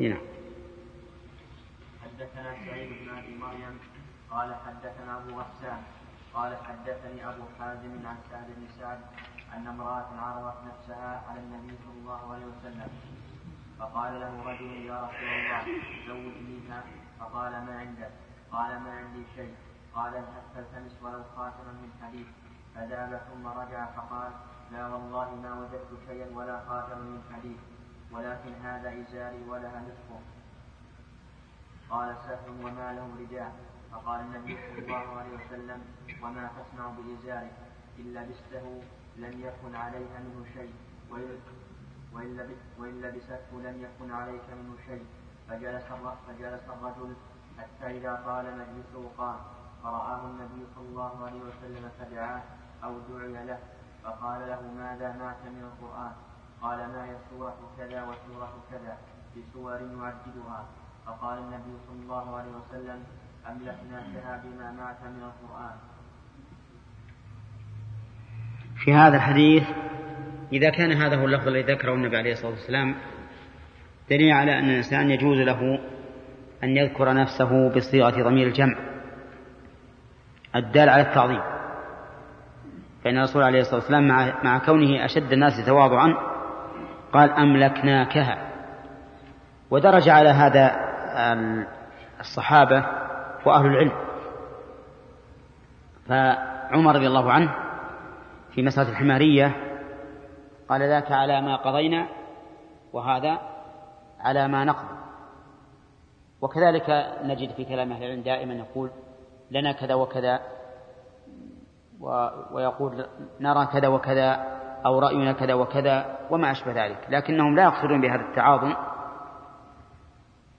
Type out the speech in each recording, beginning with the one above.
هنا حدثنا سعيد بن أبي مريم قال حدثنا أبو غسان قال حدثني أبو حازم عن سعد بن سعد أن امرأة عرضت نفسها على النبي صلى الله عليه وسلم فقال له رجل يا رسول الله زوجنيها فقال ما عندك؟ قال ما عندي شيء. قال فالتمس ولو خاتما من حديد؟ فذهب ثم رجع فقال لا والله ما وجدت شيئا ولا خاتما من حديد. ولكن هذا إزاري ولها نصفه قال سهل وما له رجال فقال النبي صلى الله عليه وسلم وما تصنع بإزارك إن لبسته لم يكن عليها منه شيء. وإن لبسته لم يكن عليك منه شيء. فجلس فجلس الرجل حتى إذا طال مجلسه قام. فرآه النبي صلى الله عليه وسلم فدعاه أو دعي له. فقال له ماذا مات من القرآن؟ قال ما هي سورة كذا وسورة كذا بسور يعددها. فقال النبي صلى الله عليه وسلم أملكناكها بما مات من القرآن. في هذا الحديث إذا كان هذا هو اللفظ الذي ذكره النبي عليه الصلاة والسلام دليل على أن الإنسان يجوز له أن يذكر نفسه بصيغة ضمير الجمع. الدال على التعظيم. فإن الرسول عليه الصلاة والسلام مع, مع كونه أشد الناس تواضعا قال أملكناكها. ودرج على هذا الصحابة وأهل العلم. فعمر رضي الله عنه في مسألة الحمارية قال ذاك على ما قضينا وهذا على ما نقضي. وكذلك نجد في كلام أهل العلم دائما يقول لنا كذا وكذا ويقول نرى كذا وكذا. أو رأينا كذا وكذا وما أشبه ذلك. لكنهم لا يقصدون بهذا التعاظم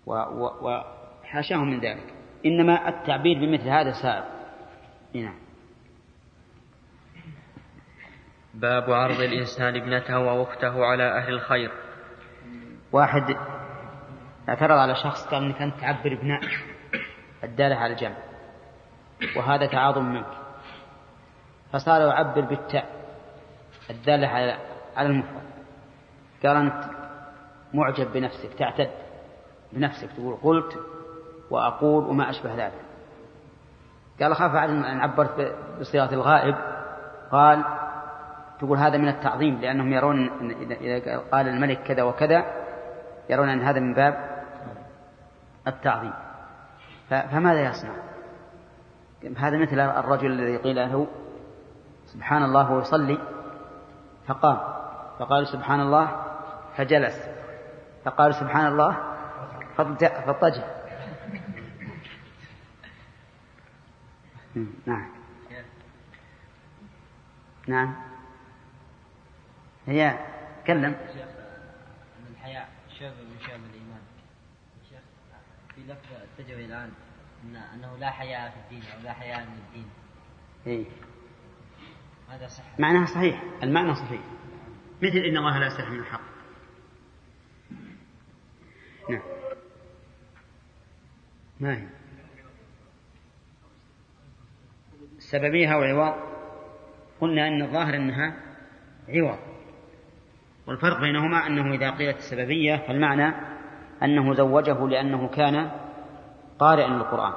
وحاشاهم من ذلك. إنما التعبير بمثل هذا سائر نعم. باب عرض الإنسان ابنته وأخته على أهل الخير. واحد اعترض على شخص قال إنك أنت تعبر ابناء الداله على الجمع وهذا تعاظم منك. فصار يعبر بالتاء الدالة على على المفرد. قال أنت معجب بنفسك تعتد بنفسك تقول قلت وأقول وما أشبه ذلك. قال خاف أن عبرت بصيغة الغائب. قال تقول هذا من التعظيم لأنهم يرون إذا قال الملك كذا وكذا يرون أن هذا من باب التعظيم. فماذا يصنع؟ هذا مثل الرجل الذي قيل له سبحان الله ويصلي. فقام فقال سبحان الله فجلس. فقال سبحان الله فاضطجع. نعم. نعم. هي تكلم الحياء شعب من شعب الإيمان. شيخ في لفظ اتجه الآن إن أنه لا حياء في الدين أو لا حياء من الدين. صح معناها صحيح. المعنى صحيح. مثل إن الله لا يستحي من الحق. نعم. ما هي؟ السببية أو عوض قلنا أن الظاهر أنها عوض. والفرق بينهما أنه إذا قيلت السببية فالمعنى أنه زوجه لأنه كان قارئا للقرآن.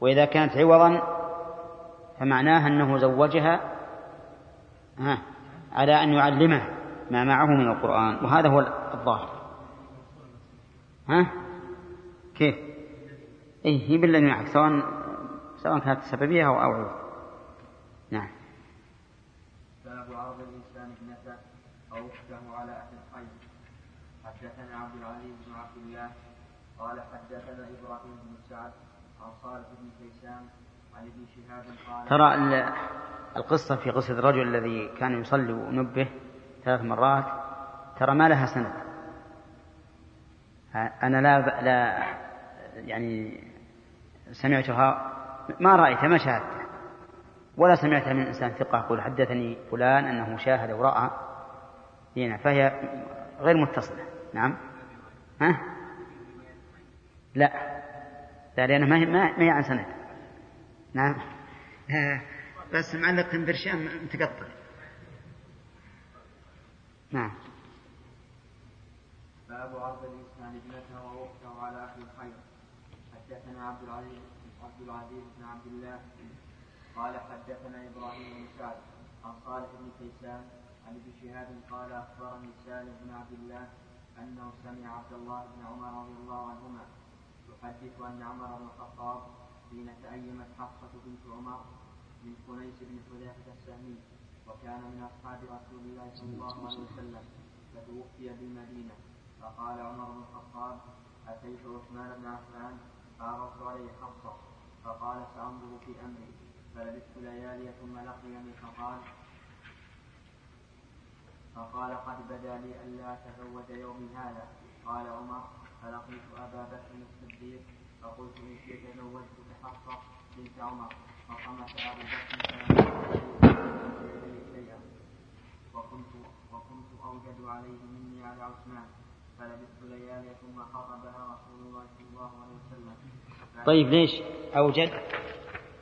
وإذا كانت عوضا فمعناه أنه زوجها على أن يعلمه ما معه من القرآن وهذا هو الظاهر. ها؟ كيف؟ إيه هي بالله معك سواء سواء كانت سببية أو أو نعم. باب عرض الإنسان ابنته أو أخته على أهل الخير. حدثنا عبد العزيز بن عبد الله قال حدثنا إبراهيم بن سعد عن صالح بن كيسان ترى القصة في قصة الرجل الذي كان يصلي ونبه ثلاث مرات ترى ما لها سند. أنا لا لا يعني سمعتها ما رأيتها ما شاهدتها. ولا سمعتها من إنسان ثقة يقول حدثني فلان أنه شاهد ورأى هنا فهي غير متصلة. نعم. ها؟ لا. لا لأنها ما هي ما هي عن سند. نعم. بس معلق برشام متقطع. نعم. باب باب عرض الإنسان ابنته واخته على أهل الخير. حدثنا عبد العزيز عبد العزيز بن عبد الله. قال حدثنا إبراهيم بن سعد. عن صالح بن كيسان. عن ابن شهاب قال أخبرني سالم بن عبد الله أنه سمع عبد الله بن عمر رضي الله عنهما يحدث أن عمر بن الخطاب حين تأيمت حفصة بنت عمر من خنيس بن حذافة السهمي وكان من أصحاب رسول الله صلى الله عليه وسلم فتوفي بالمدينة. فقال عمر بن الخطاب أتيت عثمان بن عفان؟ فعرضت عليه حفصة. فقال سأنظر في أمري. فلبثت ليالي ثم لقيني فقال فقال قد بدا لي ألا أتزوج يومي هذا. قال عمر فلقيت أبا بكر الصديق؟ فقلت إن شئت زوجتك حفصة بنت عمر أبو بكر شيئا وكنت وكنت أوجد عليه مني على عثمان فلبثت ليالي ثم رسول الله صلى الله عليه وسلم طيب ليش؟ أوجد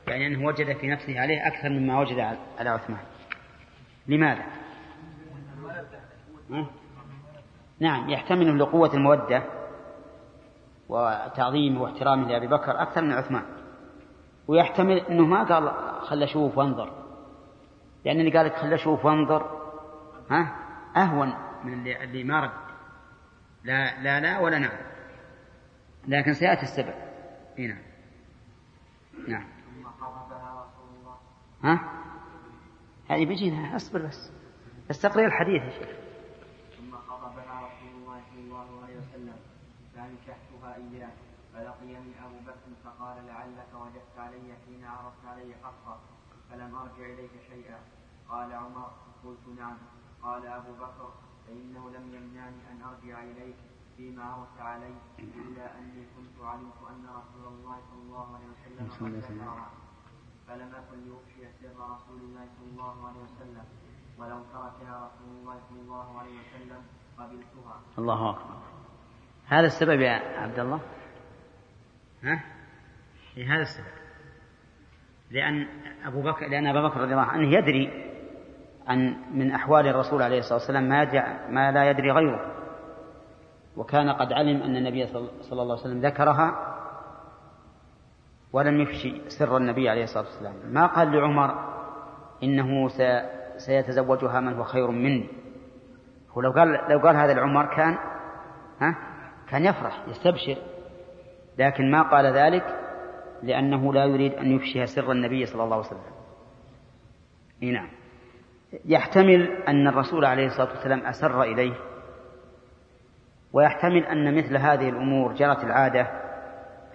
يعني أنه وجد في نفسه عليه أكثر مما وجد على عثمان. لماذا؟ نعم يحتمل لقوة المودة وتعظيمه واحترامه لأبي بكر أكثر من عثمان. ويحتمل أنه ما قال خل أشوف وانظر. لأن اللي قالت خل أشوف وانظر. ها؟ أهون من اللي, اللي ما رد. لا لا لا ولا نعم. لكن سيأتي السبب. نعم. نعم. ها؟ هذه بيجينا. أصبر بس. تقرير الحديث يا شيخ. ثم خطبها رسول الله صلى الله عليه وسلم. فانكحتها اياه فلقيني أبو بكر فقال وجدت علي حين عرضت علي حقا فلم أرجع إليك شيئا. قال عمر قلت نعم. قال أبو بكر فإنه لم يمنعني أن أرجع إليك فيما عرضت علي إلا أني كنت علمت أن رسول الله صلى الله عليه وسلم قد ذكرها. فلم أكن لأفشي سر رسول الله صلى الله عليه وسلم ولو تركها رسول الله صلى الله عليه وسلم قبلتها. الله أكبر. هذا السبب يا عبد الله؟ ها؟ إيه هذا السبب. لأن أبو بكر لأن أبا بكر رضي الله عنه يدري عن من أحوال الرسول عليه الصلاة والسلام ما, ما لا يدري غيره. وكان قد علم أن النبي صلى الله عليه وسلم ذكرها ولم يفشي سر النبي عليه الصلاة والسلام. ما قال لعمر إنه سيتزوجها من هو خير مني؟ هو لو قال لو قال هذا لعمر كان ها كان يفرح يستبشر. لكن ما قال ذلك لأنه لا يريد أن يفشي سر النبي صلى الله عليه وسلم. نعم. يحتمل أن الرسول عليه الصلاة والسلام أسر إليه ويحتمل أن مثل هذه الأمور جرت العادة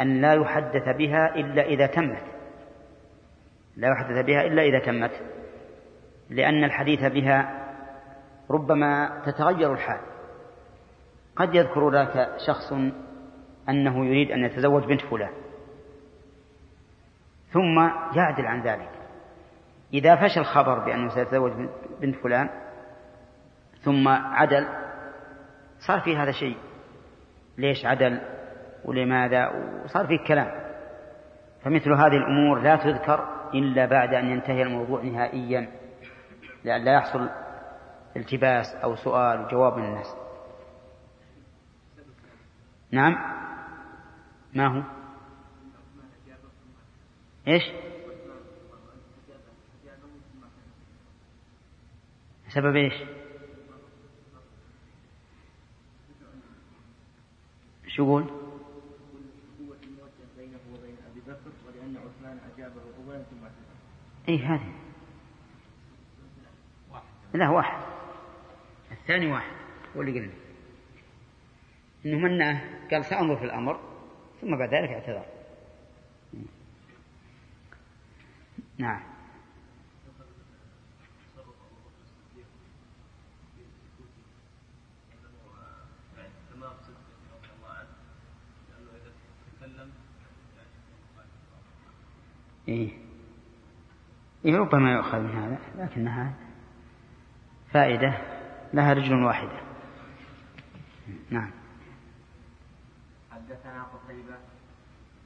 أن لا يحدث بها إلا إذا تمت. لا يحدث بها إلا إذا تمت لأن الحديث بها ربما تتغير الحال. قد يذكر ذاك شخص أنه يريد أن يتزوج بنت فلان. ثم يعدل عن ذلك. إذا فشى الخبر بأنه سيتزوج بنت فلان ثم عدل صار في هذا شيء. ليش عدل؟ ولماذا؟ وصار فيه كلام. فمثل هذه الأمور لا تذكر إلا بعد أن ينتهي الموضوع نهائيا. لأن لا يحصل التباس أو سؤال وجواب من الناس. نعم؟ ما هو؟ إيش؟ سبب إيش؟ شو يقول؟ اي هذه. لا واحد. الثاني واحد. هو اللي قلنا. إنه منه قال سانظر في الأمر ثم بعد ذلك اعتذر. نعم. إيه. إيه ربما يؤخذ من هذا لكنها فائدة لها رجل واحدة. نعم. حدثنا قتيبة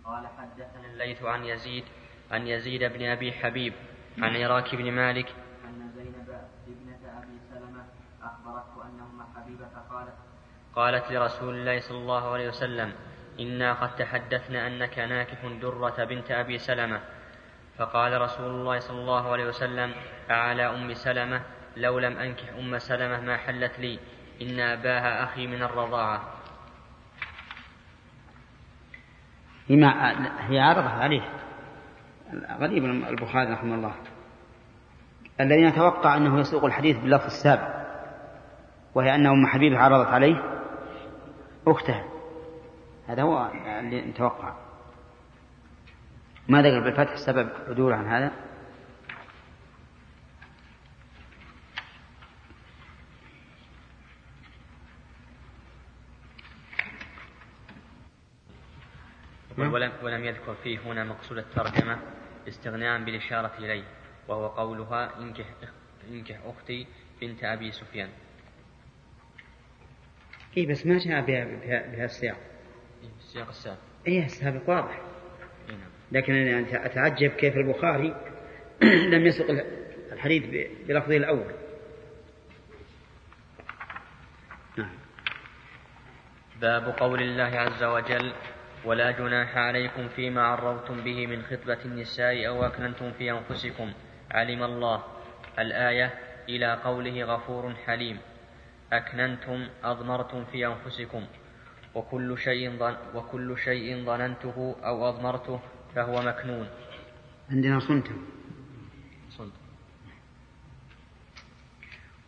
قال حدثنا الليث عن يزيد عن يزيد بن أبي حبيب عن عراك بن مالك. أن زينب ابنة أبي سلمة أخبرته أن أم حبيبة قالت قالت لرسول الله صلى الله عليه وسلم إنا قد تحدثنا أنك ناكح درة بنت أبي سلمة. فقال رسول الله صلى الله عليه وسلم أعلى أم سلمة لو لم أنكح أم سلمة ما حلت لي إن أباها أخي من الرضاعة. هي عرضت عليه. غريب البخاري رحمه الله. الذي نتوقع أنه يسوق الحديث باللفظ السابق وهي أن أم حبيبة عرضت عليه أختها هذا هو اللي نتوقع ما ذكر بالفتح سبب عدول عن هذا؟ ولم, ولم يذكر فيه هنا مقصود الترجمة استغناء بالإشارة إليه وهو قولها انكح, انكح أختي بنت أبي سفيان. إيه بس ما جاء بها السياق. السياق السابق. إيه السابق واضح. إيه نعم. لكن أنا أتعجب كيف البخاري لم يسق الحديث بلفظه الأول. نعم. باب قول الله عز وجل ولا جناح عليكم فيما عرضتم به من خطبة النساء أو أكننتم في أنفسكم. علم الله. الآية إلى قوله غفور حليم. أكننتم أضمرتم في أنفسكم. وكل شيء ظن وكل شيء ظننته أو أضمرته فهو مكنون. عندنا صنتم. صنت.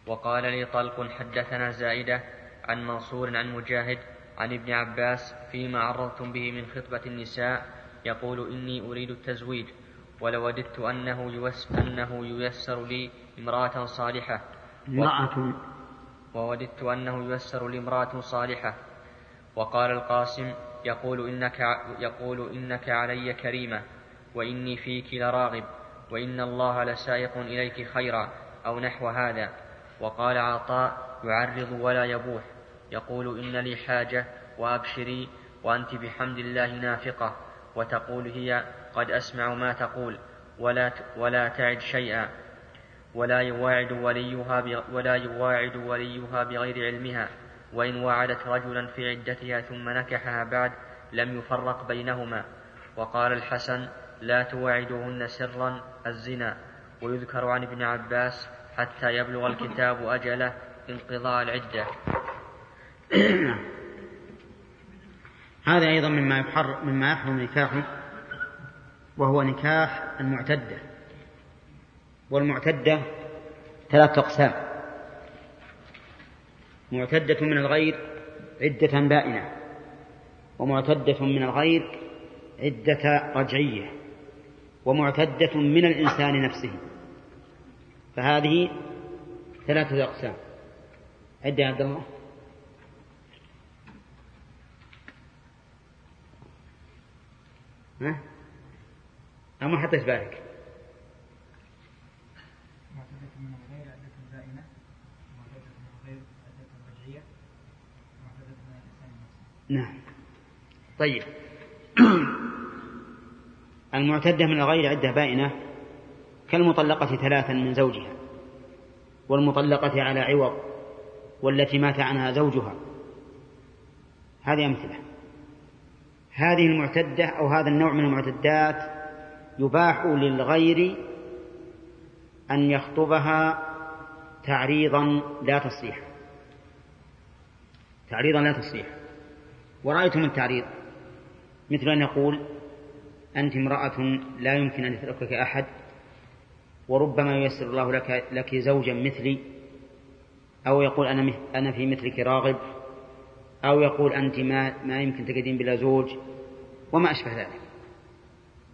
وقال لي طلق حدثنا زائدة عن منصور عن مجاهد عن ابن عباس فيما عرضتم به من خطبة النساء يقول إني أريد التزويج ولوددت أنه يوس أنه ييسر لي امرأة صالحة. امرأة. ووددت أنه ييسر لي امرأة صالحة. وقال القاسم يقول إنك يقول إنك علي كريمة وإني فيك لراغب وإن الله لسائق إليك خيرا أو نحو هذا. وقال عطاء يعرض ولا يبوح. يقول إن لي حاجة وأبشري وأنت بحمد الله نافقة وتقول هي قد أسمع ما تقول ولا ولا تعد شيئا ولا يواعد وليها ولا يواعد وليها بغير علمها وإن وعدت رجلا في عدتها ثم نكحها بعد لم يفرق بينهما وقال الحسن لا تواعدوهن سرا الزنا ويذكر عن ابن عباس حتى يبلغ الكتاب أجله انقضاء العدة هذا أيضا مما يحر مما يحرم نكاحه وهو نكاح المعتدة. والمعتدة ثلاثة أقسام. معتدة من الغير عدة بائنة ومعتدة من الغير عدة رجعية ومعتدة من الإنسان نفسه. فهذه ثلاثة أقسام. عد يا عبد الله. ها؟ أو ما حطيت بالك نعم. طيب. المعتدة من الغير عدة بائنة كالمطلقة ثلاثا من زوجها والمطلقة على عوض والتي مات عنها زوجها. هذه أمثلة. هذه المعتدة أو هذا النوع من المعتدات يباح للغير أن يخطبها تعريضا لا تصريح تعريضا لا تصريح ورأيتم التعريض. مثل أن يقول أنت امرأة لا يمكن أن يتركك أحد وربما ييسر الله لك لك زوجا مثلي أو يقول أنا أنا في مثلك راغب أو يقول أنت ما ما يمكن تجدين بلا زوج وما أشبه ذلك.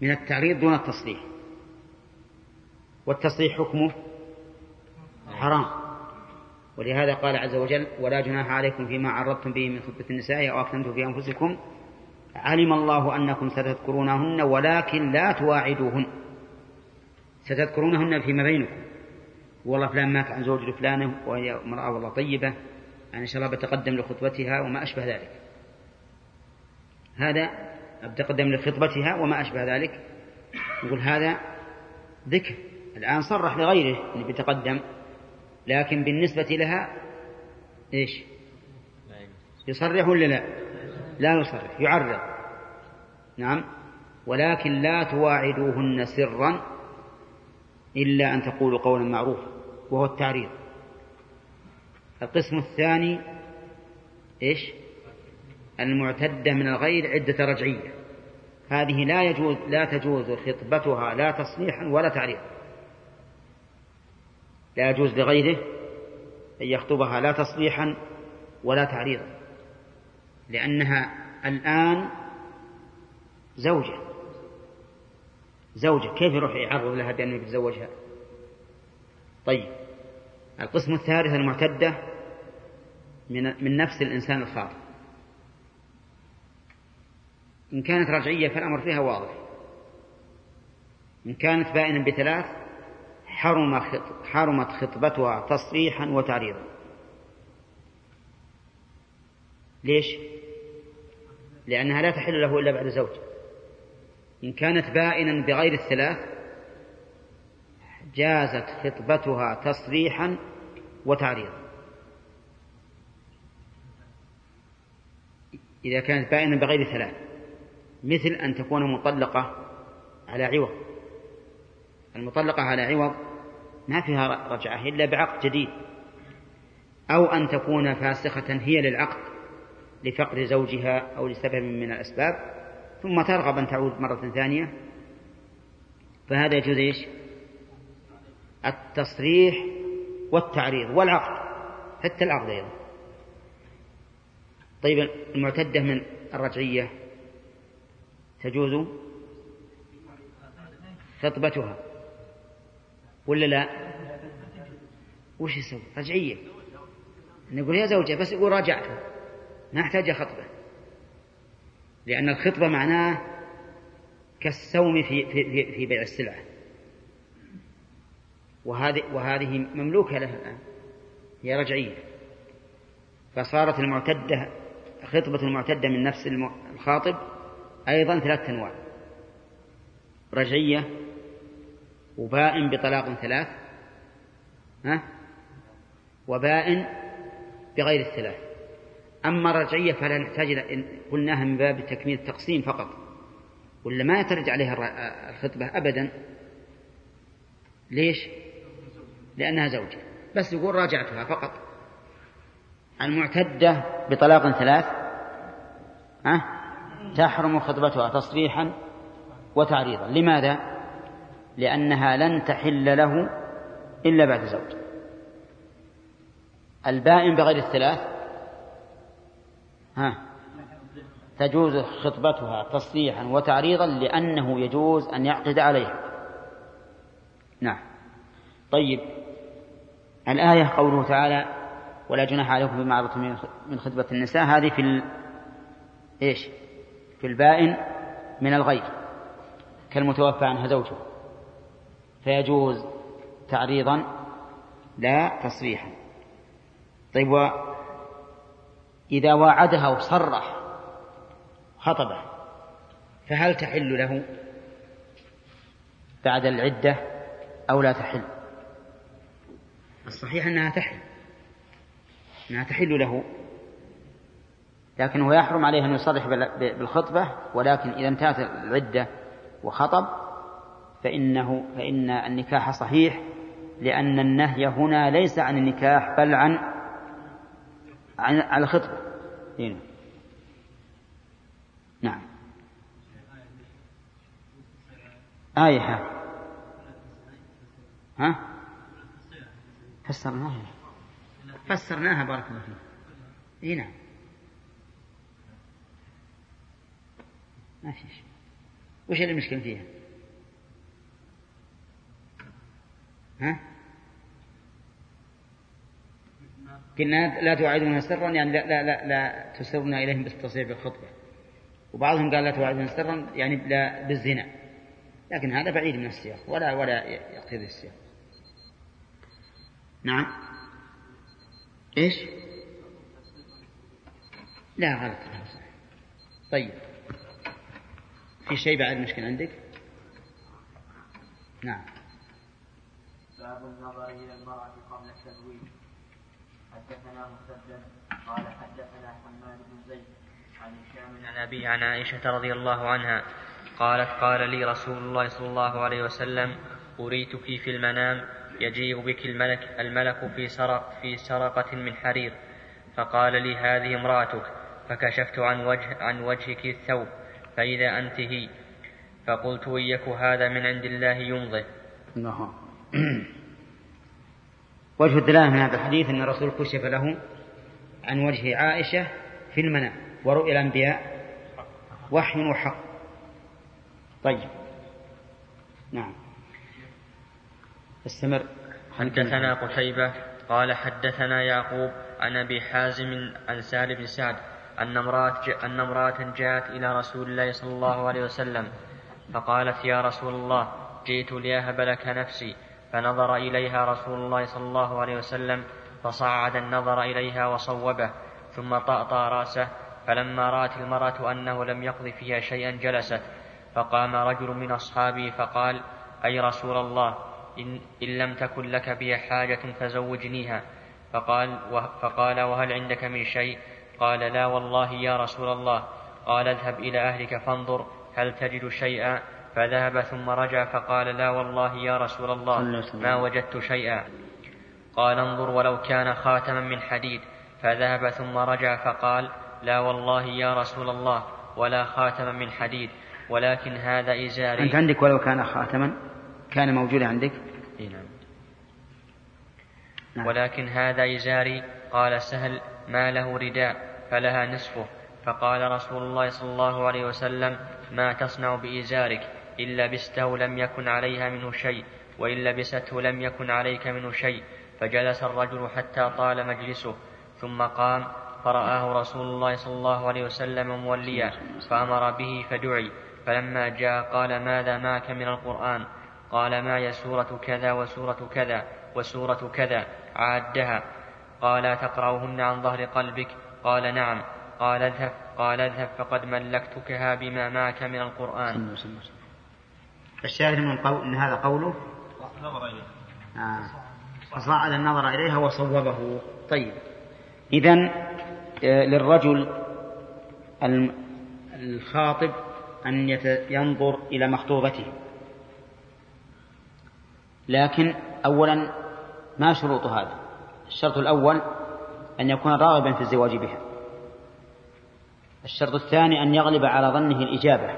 من التعريض دون التصريح. والتصريح حكمه حرام. ولهذا قال عز وجل ولا جناح عليكم فيما عرضتم به من خطبة النساء أو أكتمتم في أنفسكم. علم الله أنكم ستذكرونهن ولكن لا تواعدوهن. ستذكرونهن فيما بينكم. والله فلان مات عن زوج لفلانة وهي امرأة والله طيبة. شاء الله بتقدم لخطبتها وما أشبه ذلك. هذا بتقدم لخطبتها وما أشبه ذلك. يقول هذا ذكر. الآن صرح لغيره اللي بيتقدم لكن بالنسبة لها إيش؟ يصرح ولا لا؟ لا يصرح يعرض. نعم. ولكن لا تواعدوهن سرا إلا أن تقولوا قولا معروفا وهو التعريض. القسم الثاني إيش؟ المعتدة من الغير عدة رجعية. هذه لا يجوز لا تجوز خطبتها لا تصريحا ولا تعريضا لا يجوز لغيره أن يخطبها لا تصريحا ولا تعريضا لأنها الآن زوجة. زوجة. كيف يروح يعرض لها بأنه يتزوجها؟ طيب. القسم الثالث المعتدة من من نفس الإنسان الخاطئ. إن كانت رجعية فالأمر فيها واضح. إن كانت بائنا بثلاث حرم حرمت خطبتها تصريحا وتعريضا. ليش؟ لأنها لا تحل له إلا بعد زوج. إن كانت بائنا بغير الثلاث جازت خطبتها تصريحا وتعريضا. إذا كانت بائنا بغير ثلاث مثل أن تكون مطلقة على عوض. المطلقة على عوض ما فيها رجعة إلا بعقد جديد أو أن تكون فاسخة هي للعقد لفقد زوجها أو لسبب من الأسباب ثم ترغب أن تعود مرة ثانية. فهذا يجوز إيش؟ التصريح والتعريض والعقد حتى العقد أيضا. طيب المعتدة من الرجعية تجوز خطبتها ولا لا؟ وش يسوي؟ رجعية. نقول يا زوجة بس يقول راجعته ما احتاج خطبة. لأن الخطبة معناه كالسوم في في في بيع السلعة. وهذه وهذه مملوكة له الآن. هي رجعية. فصارت المعتدة خطبة المعتدة من نفس الخاطب أيضا ثلاثة أنواع. رجعية وباء بطلاق ثلاث ها؟ وباء بغير الثلاث. أما الرجعية فلا نحتاج إلى قلناها من باب تكميل التقسيم فقط. ولا ما يترجع عليها الخطبة أبدا. ليش؟ لأنها زوجة. بس يقول راجعتها فقط. المعتدة بطلاق ثلاث. أه؟ تحرم خطبتها تصريحا وتعريضا. لماذا؟ لأنها لن تحل له إلا بعد زوج. البائن بغير الثلاث. ها؟ تجوز خطبتها تصريحا وتعريضا لأنه يجوز أن يعقد عليها. نعم. طيب. الآية قوله تعالى ولا جناح عليكم بما عرضتم من خطبة النساء هذه في ال... إيش؟ في البائن من الغير كالمتوفى عنها زوجه فيجوز تعريضا لا تصريحا. طيب إذا واعدها وصرح خطبه فهل تحل له بعد العدة أو لا تحل؟ الصحيح أنها تحل. أنها تحل له. لكنه يحرم عليه أن يصرح بالخطبة ولكن إذا انتهت العدة وخطب فإنه فإن النكاح صحيح لأن النهي هنا ليس عن النكاح بل عن على الخطبة. هنا نعم. آية. ها؟ فسرناها. فسرناها بارك الله فيك. إي نعم. ما في شيء وش اللي المشكلة فيها؟ ها؟ قلنا لا توعدون سرا يعني لا لا لا, لا تسرون إليهم بالتصريح بالخطبة. وبعضهم قال لا توعدون سرا يعني لا بالزنا. لكن هذا بعيد من السياق ولا ولا يقتضي السياق. نعم. إيش؟ لا غلط. طيب. في شيء بعد مشكلة عندك؟ نعم. باب النظر إلى المرأة قبل التزويج. حدثنا مسدد قال حدثنا حماد بن زيد عن هشام عن أبي عن عائشة رضي الله عنها قالت قال لي رسول الله صلى الله عليه وسلم أريتك في المنام يجيء بك الملك الملك في سرق في سرقة من حرير. فقال لي هذه امرأتك فكشفت عن وجه عن وجهك الثوب فإذا أنت هي. فقلت ويك هذا من عند الله يمضي. نعم. وجه الدلالة من هذا الحديث أن الرسول كشف له عن وجه عائشة في المنام ورؤيا الأنبياء. وحي وحق. طيب. نعم. استمر. حدثنا قتيبة قال حدثنا يعقوب عن أبي حازم عن سهل بن سعد أن امرأة أن امرأة جاءت إلى رسول الله صلى الله عليه وسلم فقالت يا رسول الله جئت لأهب لك نفسي فنظر إليها رسول الله صلى الله عليه وسلم فصعد النظر إليها وصوبه ثم طأطأ رأسه فلما رأت المرأة أنه لم يقض فيها شيئا جلست فقام رجل من أصحابه فقال أي رسول الله إن, إن لم تكن لك بها حاجة فزوجنيها. فقال, فقال وهل عندك من شيء؟ قال لا والله يا رسول الله. قال اذهب إلى أهلك فانظر هل تجد شيئا. فذهب ثم رجع فقال لا والله يا رسول الله ما وجدت شيئا. قال انظر ولو كان خاتما من حديد. فذهب ثم رجع فقال لا والله يا رسول الله ولا خاتما من حديد. ولكن هذا إزاري. أنت عندك ولو كان خاتما؟ كان موجودا عندك؟ إيه نعم. نعم. ولكن هذا إزاري قال سهل ما له رداء فلها نصفه. فقال رسول الله صلى الله عليه وسلم ما تصنع بإزارك إن لبسته لم يكن عليها منه شيء وإن لبسته لم يكن عليك منه شيء. فجلس الرجل حتى طال مجلسه ثم قام فرآه رسول الله صلى الله عليه وسلم موليا فأمر به فدعي. فلما جاء قال ماذا معك من القرآن؟ قال معي سورة كذا وسورة كذا وسورة كذا عادها. قال تقرأهن عن ظهر قلبك؟ قال نعم. قال اذهب. قال اذهب فقد ملكتكها بما معك من القرآن. الشاهد من قول ان هذا قوله؟ نظر اليها آه. فصعد النظر إليها وصوبه. طيب. اذا آه، للرجل الخاطب أن ينظر إلى مخطوبته. لكن اولا ما شروط هذا؟ الشرط الأول أن يكون راغبا في الزواج بها. الشرط الثاني أن يغلب على ظنه الإجابة.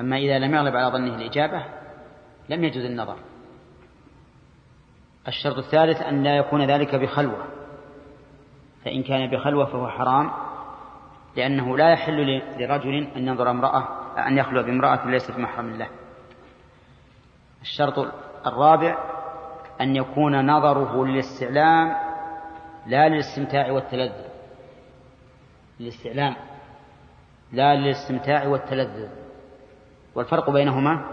أما إذا لم يغلب على ظنه الإجابة لم يجوز النظر. الشرط الثالث أن لا يكون ذلك بخلوة. فإن كان بخلوة فهو حرام لأنه لا يحل لرجل أن ينظر امرأة أن يخلو بامرأة ليست محرم له الشرط الرابع أن يكون نظره للاستعلام لا للاستمتاع والتلذذ. للاستعلام لا للاستمتاع والتلذذ. والفرق بينهما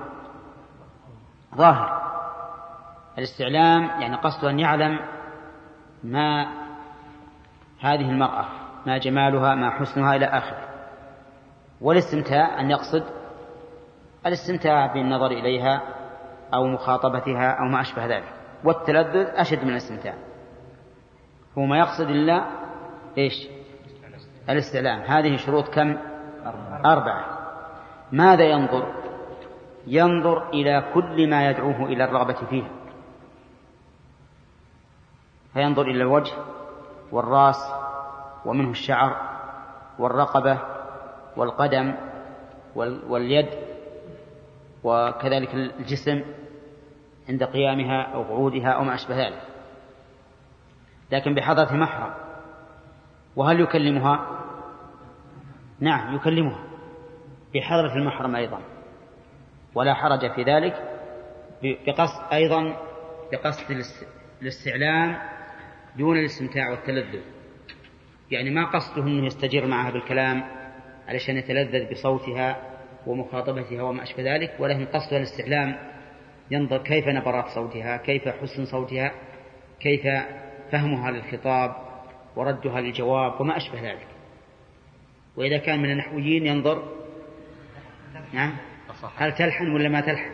ظاهر. الاستعلام يعني قصده أن يعلم ما هذه المرأة ما جمالها ما حسنها إلى آخره. والاستمتاع أن يقصد الاستمتاع بالنظر إليها أو مخاطبتها أو ما أشبه ذلك. والتلذذ أشد من الاستمتاع. هو ما يقصد إلا إيش؟ الاستعلام. هذه شروط كم؟ أربعة. ماذا ينظر؟ ينظر إلى كل ما يدعوه إلى الرغبة فيها فينظر إلى الوجه والرأس ومنه الشعر والرقبة والقدم واليد وكذلك الجسم عند قيامها أو قعودها أو ما أشبه ذلك. لكن بحضرة محرم وهل يكلمها؟ نعم يكلمها بحضرة المحرم أيضا. ولا حرج في ذلك بقصد أيضا بقصد الاستعلام دون الاستمتاع والتلذذ. يعني ما قصده أنه يستجر معها بالكلام علشان يتلذذ بصوتها ومخاطبتها وما أشبه ذلك ولكن قصده الاستعلام. ينظر كيف نبرات صوتها كيف حسن صوتها كيف فهمها للخطاب وردها للجواب وما أشبه ذلك. وإذا كان من النحويين ينظر نعم هل تلحن ولا ما تلحن؟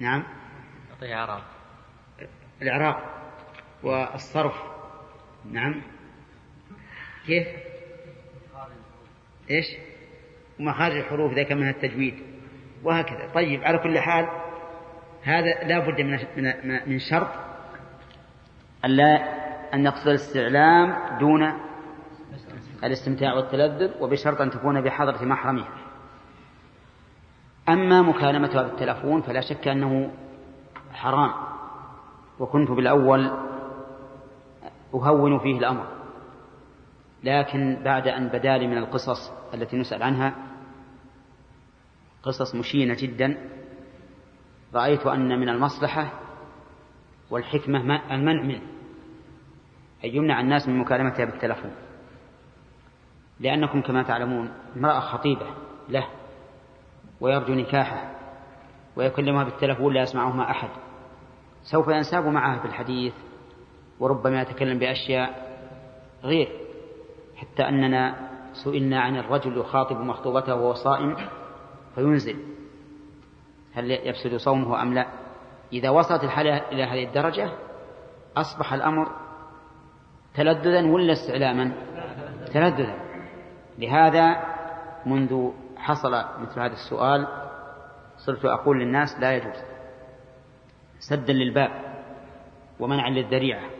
نعم. يعطيه إعراب. الإعراب والصرف. نعم. كيف؟ إيش؟ ومخارج الحروف إذا كان منها التجويد وهكذا. طيب على كل حال هذا لا بد من من شرط. ألا أن نقصد الاستعلام دون الاستمتاع والتلذذ وبشرط أن تكون بحضرة محرمها. أما مكالمتها بالتلفون فلا شك أنه حرام. وكنت بالأول أهون فيه الأمر. لكن بعد أن بدا لي من القصص التي نسأل عنها قصص مشينة جدا. رأيت أن من المصلحة والحكمة المنع منه أن يمنع الناس من مكالمتها بالتلفون. لأنكم كما تعلمون امرأة خطيبة له ويرجو نكاحه ويكلمها بالتلفون لا يسمعهما أحد. سوف ينساب معها في الحديث وربما يتكلم بأشياء غير حتى أننا سئلنا عن الرجل يخاطب مخطوبته وهو صائم فينزل. هل يفسد صومه أم لا؟ إذا وصلت الحالة إلى هذه الدرجة أصبح الأمر تلذذا ولا استعلاما؟ تلذذا. لهذا منذ حصل مثل هذا السؤال صرت أقول للناس لا يجوز. سدا للباب ومنعا للذريعة.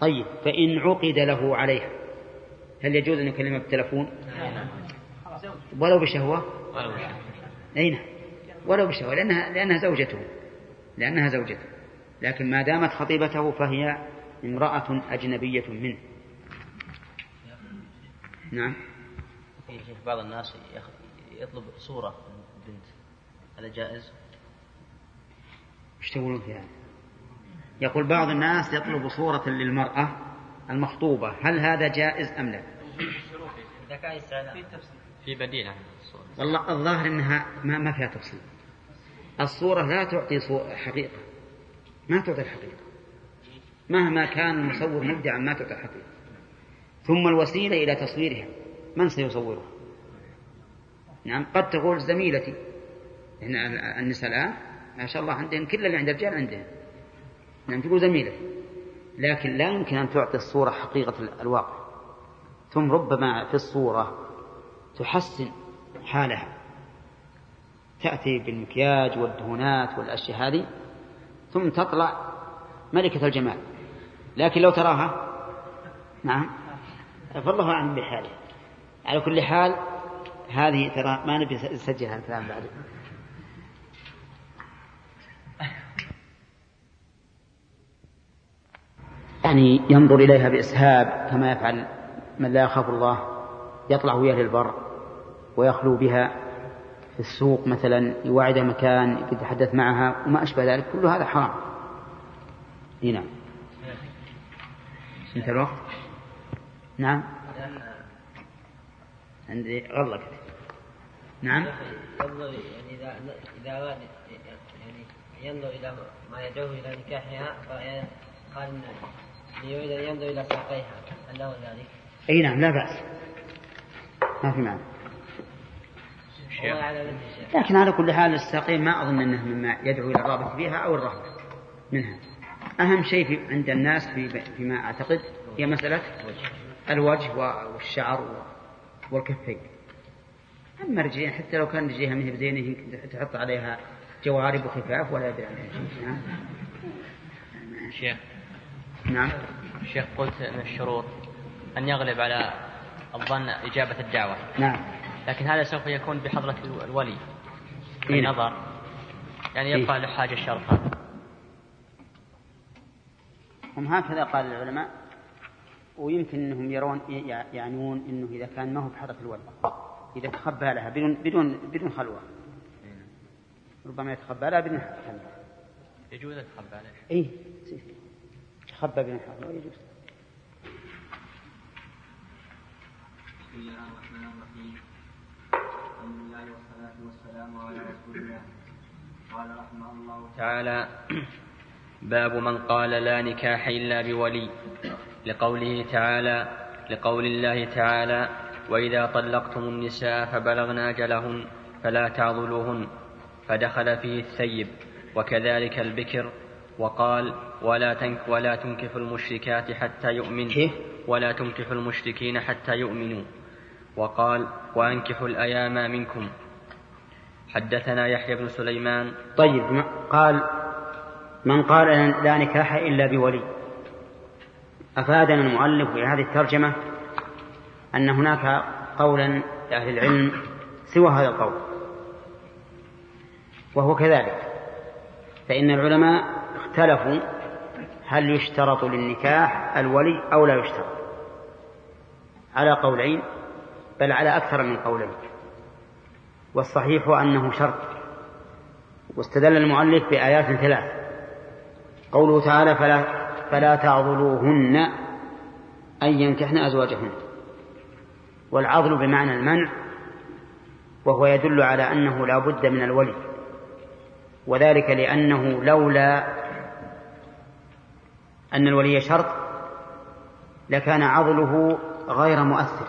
طيب فإن عقد له عليها. هل يجوز أن يكلمها بالتلفون؟ ولو بشهوة؟ أين ولو بشهوة لأنها, لأنها زوجته. لأنها زوجته. لكن ما دامت خطيبته فهي امرأة أجنبية منه. نعم. بعض الناس يطلب صورة بنت. هذا جائز؟ إيش تقولون في هذا؟ يقول بعض الناس يطلب صورة للمرأة المخطوبة. هل هذا جائز أم لا؟ في بديل عن الصورة. والله الظاهر أنها ما, ما فيها تفصيل. الصورة لا تعطي حقيقة. ما تعطي الحقيقة. مهما كان المصور مبدعا ما تعطي الحقيقة. ثم الوسيلة إلى تصويرها. من سيصورها؟ نعم قد تقول زميلتي. هنا النساء الآن ما شاء الله عندهم كل اللي عند الرجال عندهم. نعم تقول زميلتي. لكن لا يمكن أن تعطي الصورة حقيقة الواقع. ثم ربما في الصورة تحسن حالها. تأتي بالمكياج والدهونات والأشياء هذه ثم تطلع ملكة الجمال. لكن لو تراها نعم فالله أعلم بحاله. على كل حال هذه ترى ما نبي نسجلها الكلام بعد. يعني ينظر إليها بإسهاب كما يفعل من لا يخاف الله يطلع وياه للبر ويخلو بها في السوق مثلا يوعد مكان يتحدث معها وما أشبه ذلك كل هذا حرام. نعم. انتهى الوقت؟ نعم. عندي غلقت نعم. ينظر يعني إذا يعني ينظر إلى ما يدعوه إلى نكاحها قال إن يريد أن ينظر إلى ساقيها هل له ذلك؟ أي نعم لا بأس. ما في معنى لكن على كل حال الساقين ما أظن أنه مما يدعو إلى الرغبة فيها أو الرهبة منها. أهم شيء في عند الناس في فيما أعتقد هي مسألة الوجه والشعر والكفين. أما الرجلين حتى لو كان رجليها من بزينة يمكن تحط عليها جوارب وخفاف ولا يدري عنها شيء. نعم. شيخ. نعم. شيخ قلت من الشروط أن يغلب على الظن إجابة الدعوة. نعم. لكن هذا سوف يكون بحضرة الولي. في إيه؟ نظر. يعني يبقى إيه؟ له حاجة الشرط هم هكذا قال العلماء ويمكن إنهم يرون يعنون إنه إذا كان ما هو بحضرة الولي إذا تخبى لها بدون بدون بدون خلوة. ربما يتخبى لها بدون خلوة. يجوز يتخبى لها اي تخبى بدون خلوه يجوز بسم الله الرحمن الرحيم. الحمد لله والصلاة والسلام على رسول الله. قال رحمه الله تعالى باب من قال لا نكاح إلا بولي. لقوله تعالى لقول الله تعالى وإذا طلقتم النساء فبلغن أجلهن فلا تعضلوهن فدخل فيه الثيب وكذلك البكر وقال ولا تنك ولا تنكح المشركات حتى يؤمنوا؟ ولا تنكح المشركين حتى يؤمنوا. وقال وأنكحوا الأيام منكم. حدثنا يحيى بن سليمان. طيب قال من قال لا نكاح إلا بولي. أفادنا المؤلف بهذه الترجمة أن هناك قولا لأهل العلم سوى هذا القول وهو كذلك. فإن العلماء اختلفوا هل يشترط للنكاح الولي أو لا يشترط. على قولين بل على أكثر من قولين. والصحيح أنه شرط. واستدل المؤلف بآيات ثلاث. قوله تعالى فلا, فلا تعضلوهن أن ينكحن أزواجهن. والعضل بمعنى المنع وهو يدل على أنه لا بد من الولي. وذلك لأنه لولا أن الولي شرط لكان عضله غير مؤثر.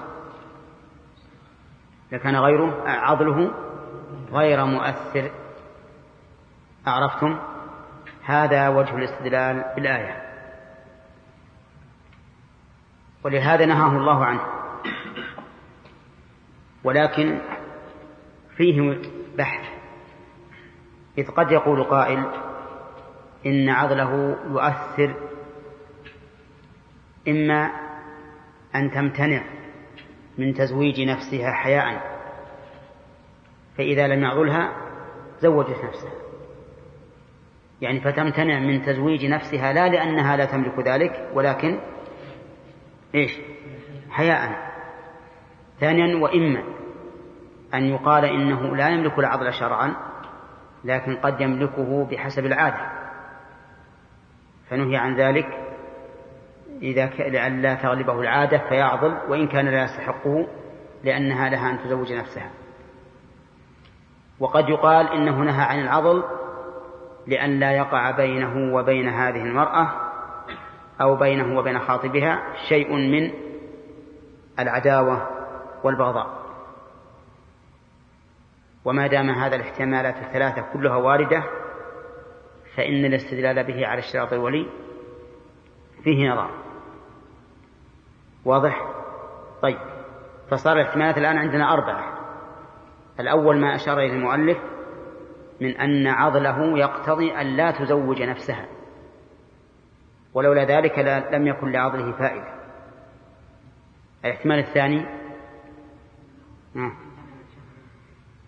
لكان غيره عضله غير مؤثر. أعرفتم هذا وجه الاستدلال بالآية. ولهذا نهاه الله عنه. ولكن فيه بحث. إذ قد يقول قائل إن عضله يؤثر إما أن تمتنع من تزويج نفسها حياء فإذا لم يعضلها زوجت نفسها. يعني فتمتنع من تزويج نفسها لا لأنها لا تملك ذلك ولكن إيش؟ حياء. ثانيا وإما أن يقال إنه لا يملك العضل شرعا لكن قد يملكه بحسب العادة. فنهي عن ذلك إذا لأن لا تغلبه العادة فيعضل وإن كان لا يستحقه لأنها لها أن تزوج نفسها. وقد يقال إنه نهى عن العضل لأن لا يقع بينه وبين هذه المرأة أو بينه وبين خاطبها شيء من العداوة والبغضاء. وما دام هذا الاحتمالات الثلاثة كلها واردة فإن الاستدلال به على اشتراط الولي فيه نظر. واضح؟ طيب. فصار الاحتمالات الآن عندنا أربعة. الأول ما أشار إليه المؤلف من أن عضله يقتضي أن لا تزوج نفسها. ولولا ذلك لم يكن لعضله فائدة. الاحتمال الثاني؟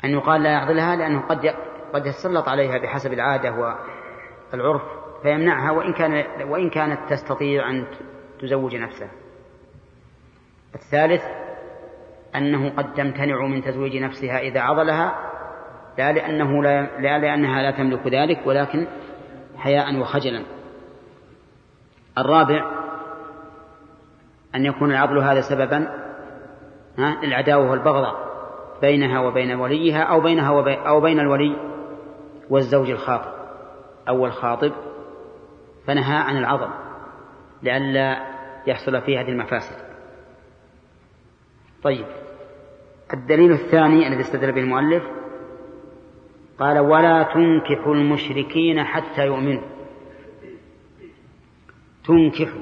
أن يقال لا يعضلها لأنه قد قد يتسلط عليها بحسب العادة والعرف فيمنعها وإن كان وإن كانت تستطيع أن تزوج نفسها. الثالث أنه قد تمتنع من تزويج نفسها إذا عضلها لا لأنه لا, لا لأنها لا تملك ذلك ولكن حياء وخجلا. الرابع أن يكون العضل هذا سببا للعداوة والبغضاء بينها وبين وليها أو بينها وبين أو بين الولي والزوج الخاطب أو الخاطب فنهى عن العظم لئلا يحصل فيه هذه المفاسد طيب. الدليل الثاني الذي استدل به المؤلف قال ولا تنكحوا المشركين حتى يؤمنوا. تنكحوا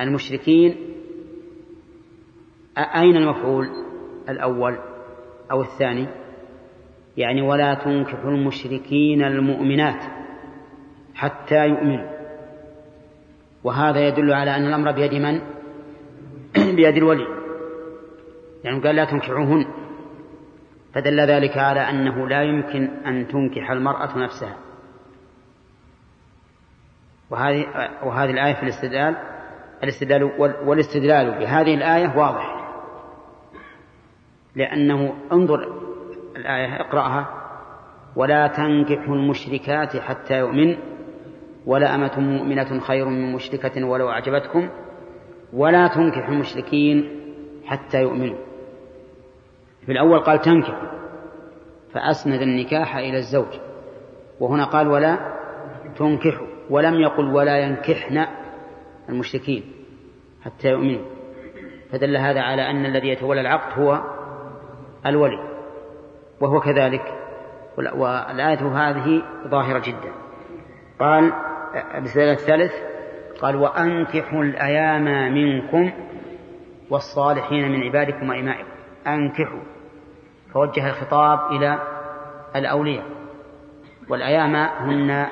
المشركين. أين المفعول الأول أو الثاني؟ يعني ولا تنكحوا المشركين المؤمنات حتى يؤمنوا. وهذا يدل على أن الأمر بيد من؟ بيد الولي. يعني قال لا تنكحوهن. فدل ذلك على أنه لا يمكن أن تنكح المرأة نفسها. وهذه وهذه الآية في الاستدلال الاستدلال والاستدلال بهذه الآية واضح. لأنه انظر الآية اقرأها. ولا تنكحوا المشركات حتى يؤمن. ولا أمة مؤمنة خير من مشركة ولو أعجبتكم. ولا تنكحوا المشركين حتى يؤمنوا. في الأول قال تنكحوا فأسند النكاح إلى الزوج وهنا قال ولا تنكحوا ولم يقل ولا ينكحن المشركين حتى يؤمنوا. فدل هذا على أن الذي يتولى العقد هو الولي وهو كذلك والآية هذه ظاهرة جدا. قال الاستدلال الثالث قال وأنكحوا الأيام منكم والصالحين من عبادكم وإمائكم. أنكحوا فوجه الخطاب إلى الأولياء. والأيام هن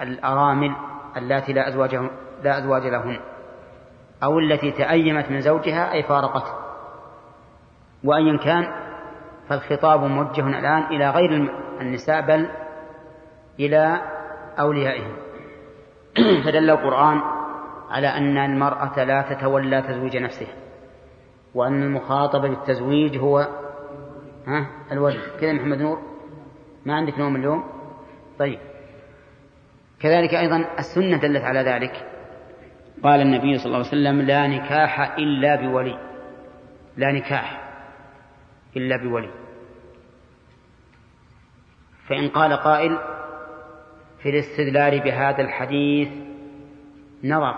الأرامل اللاتي لا أزواج لا أزواج لهن. أو التي تأيمت من زوجها أي فارقته وأيا كان فالخطاب موجه الآن إلى غير النساء بل إلى أوليائهم. فدل القرآن على أن المرأة لا تتولى تزويج نفسها. وأن المخاطب بالتزويج هو ها الولي كذا محمد نور؟ ما عندك نوم اليوم؟ طيب. كذلك أيضا السنة دلت على ذلك. قال النبي صلى الله عليه وسلم لا نكاح إلا بولي. لا نكاح إلا بولي. فإن قال قائل في الاستدلال بهذا الحديث نظر.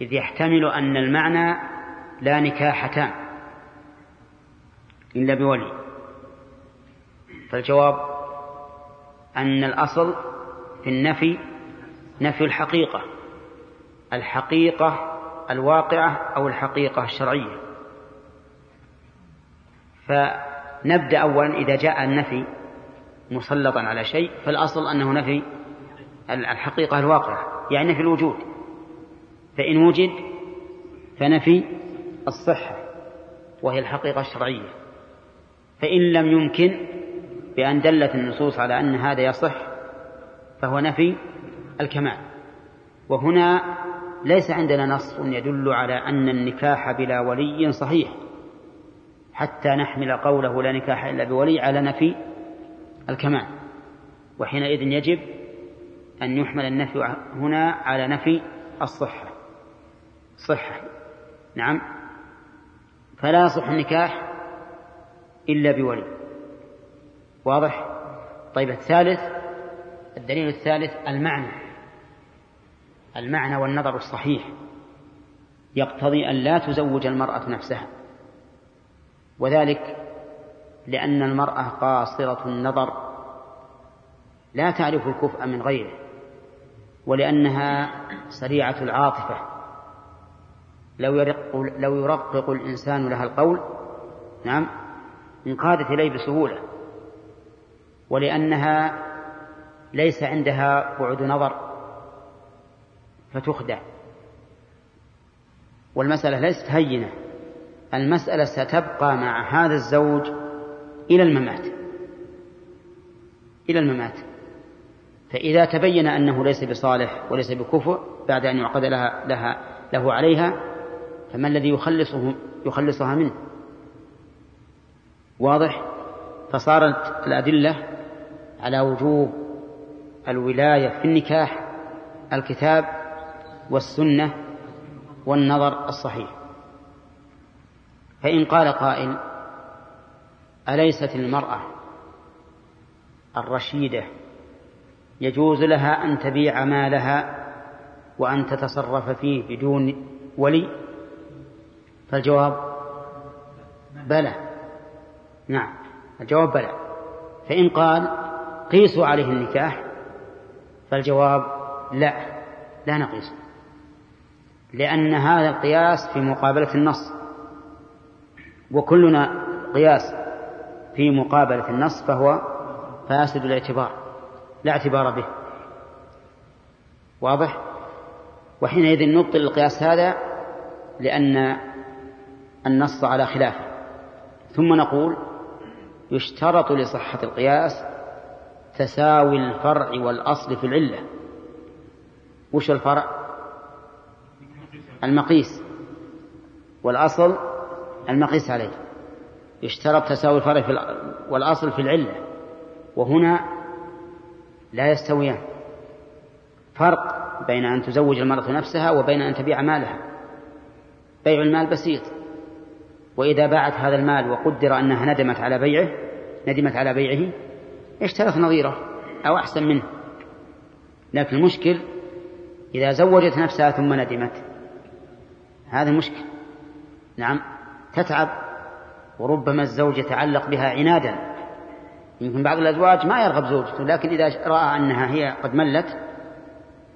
إذ يحتمل أن المعنى لا نكاح تام إلا بولي فالجواب أن الأصل في النفي نفي الحقيقة الحقيقة الواقعة أو الحقيقة الشرعية. فنبدأ أولا إذا جاء النفي مسلطا على شيء فالأصل أنه نفي الحقيقة الواقعة يعني نفي الوجود. فإن وجد فنفي الصحة وهي الحقيقة الشرعية. فإن لم يمكن بأن دلت النصوص على أن هذا يصح فهو نفي الكمال. وهنا ليس عندنا نص يدل على أن النكاح بلا ولي صحيح. حتى نحمل قوله لا نكاح إلا بولي على نفي الكمال. وحينئذ يجب أن يحمل النفي هنا على نفي الصحة. صحة. نعم. فلا يصح النكاح إلا بولي. واضح؟ طيب الثالث الدليل الثالث المعنى. المعنى والنظر الصحيح. يقتضي أن لا تزوج المرأة نفسها. وذلك لأن المرأة قاصرة النظر. لا تعرف الكفء من غيره ولأنها سريعة العاطفة. لو يرق لو يرقق الإنسان لها القول نعم انقادت إليه بسهولة ولأنها ليس عندها بعد نظر فتخدع. والمسألة ليست هينة المسألة ستبقى مع هذا الزوج إلى الممات إلى الممات. فإذا تبين أنه ليس بصالح وليس بكفء بعد أن يعقد لها, لها له عليها فما الذي يخلصه يخلصها منه؟ واضح؟ فصارت الأدلة على وجوب الولاية في النكاح الكتاب والسنة والنظر الصحيح. فإن قال قائل أليست المرأة الرشيدة يجوز لها أن تبيع مالها وأن تتصرف فيه بدون ولي؟ فالجواب بلى. نعم الجواب بلى. فإن قال قيسوا عليه النكاح فالجواب لا لا نقيس. لأن هذا القياس في مقابلة النص. وكلنا قياس في مقابلة النص فهو فاسد الاعتبار لا اعتبار به. واضح؟ وحينئذ نبطل القياس هذا لأن النص على خلافه ثم نقول يشترط لصحة القياس تساوي الفرع والأصل في العلة. وش الفرع؟ المقيس. والأصل المقيس عليه. يشترط تساوي الفرع في والأصل في العلة. وهنا لا يستويان. فرق بين أن تزوج المرأة نفسها وبين أن تبيع مالها. بيع المال بسيط. وإذا باعت هذا المال وقدر أنها ندمت على بيعه ندمت على بيعه اشترت نظيره أو أحسن منه. لكن المشكل إذا زوجت نفسها ثم ندمت. هذا مشكل. نعم. تتعب وربما الزوج يتعلق بها عنادا. يمكن بعض الأزواج ما يرغب زوجته لكن إذا رأى أنها هي قد ملت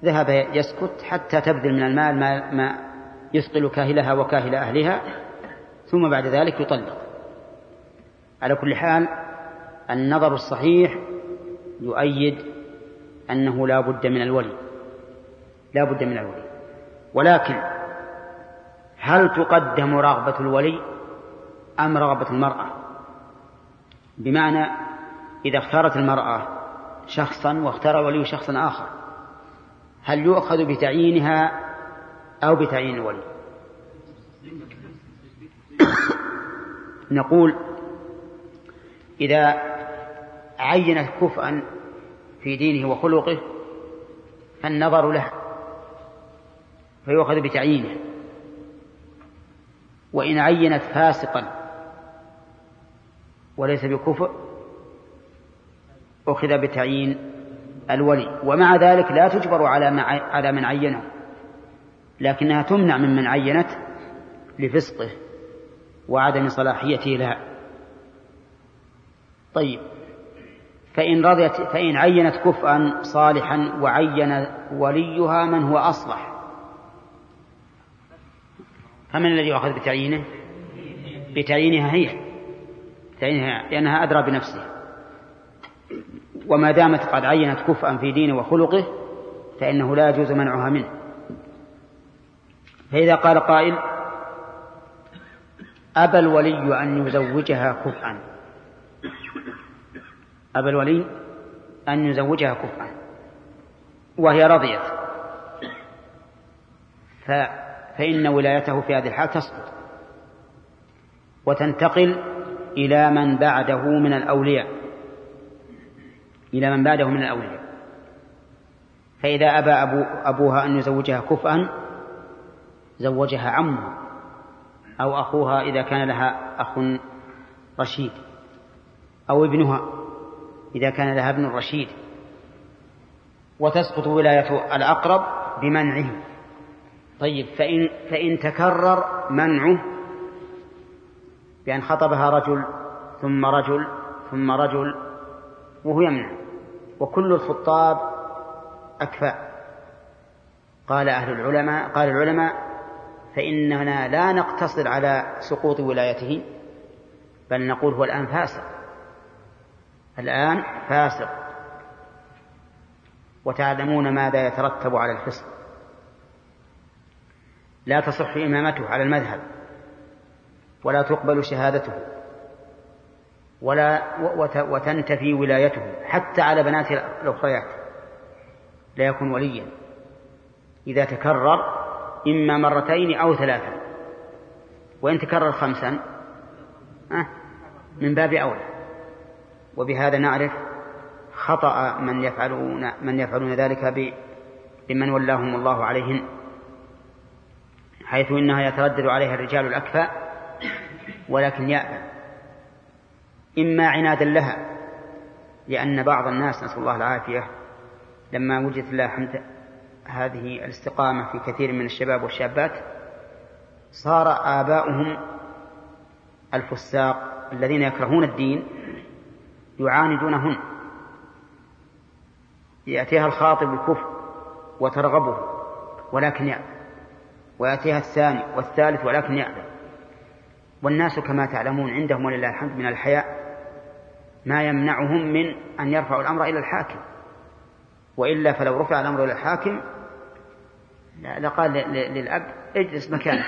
ذهب يسكت حتى تبذل من المال ما, ما يثقل كاهلها وكاهل أهلها. ثم بعد ذلك يطلق. على كل حال النظر الصحيح يؤيد أنه لا بد من الولي. لا بد من الولي. ولكن هل تقدم رغبة الولي أم رغبة المرأة؟ بمعنى إذا اختارت المرأة شخصا واختار الولي شخصا آخر هل يؤخذ بتعيينها أو بتعيين الولي؟ نقول إذا عينت كفءا في دينه وخلقه فالنظر له فيؤخذ بتعيينه. وإن عينت فاسقا وليس بكفء أخذ بتعيين الولي. ومع ذلك لا تجبر على على من عينه لكنها تمنع ممن عينت لفسقه. وعدم صلاحيته لها. طيب. فإن رضيت فإن عينت كفءا صالحا وعين وليها من هو أصلح. فمن الذي يؤخذ بتعيينه؟ بتعيينها هي. تعيينها لأنها أدرى بنفسها. وما دامت قد عينت كفءا في دينه وخلقه فإنه لا يجوز منعها منه. فإذا قال قائل أبى الولي أن يزوجها كفءا. أبى الولي أن يزوجها كفءا. وهي رضيت. ف... فإن ولايته في هذه الحال تسقط. وتنتقل إلى من بعده من الأولياء. إلى من بعده من الأولياء. فإذا أبى أبو أبوها أن يزوجها كفءا زوجها عمها أو أخوها إذا كان لها أخ رشيد أو ابنها إذا كان لها ابن رشيد. وتسقط ولاية الأقرب بمنعه. طيب فإن فإن تكرر منعه بأن خطبها رجل ثم رجل ثم رجل وهو يمنع. وكل الخطاب أكفاء. قال أهل العلماء قال العلماء فإننا لا نقتصر على سقوط ولايته بل نقول هو الآن فاسق. الآن فاسق. وتعلمون ماذا يترتب على الفسق لا تصح إمامته على المذهب ولا تقبل شهادته ولا وتنتفي ولايته حتى على بنات الأخريات لا يكون وليا. إذا تكرر إما مرتين أو ثلاثا وإن تكرر خمسا من باب أولى وبهذا نعرف خطأ من يفعلون من يفعلون ذلك بمن ولاهم الله عليهن حيث إنها يتردد عليها الرجال الأكفاء ولكن يأبى. إما عنادا لها لأن بعض الناس نسأل الله العافية لما وجدت الله حمد هذه الاستقامة في كثير من الشباب والشابات صار آباؤهم الفساق الذين يكرهون الدين يعاندونهن يأتيها الخاطب الكفر وترغبه ولكن يأبى ويأتيها الثاني والثالث ولكن يأبى والناس كما تعلمون عندهم ولله الحمد من الحياء ما يمنعهم من أن يرفعوا الأمر إلى الحاكم. وإلا فلو رفع الأمر إلى الحاكم لقال للأب اجلس مكانك.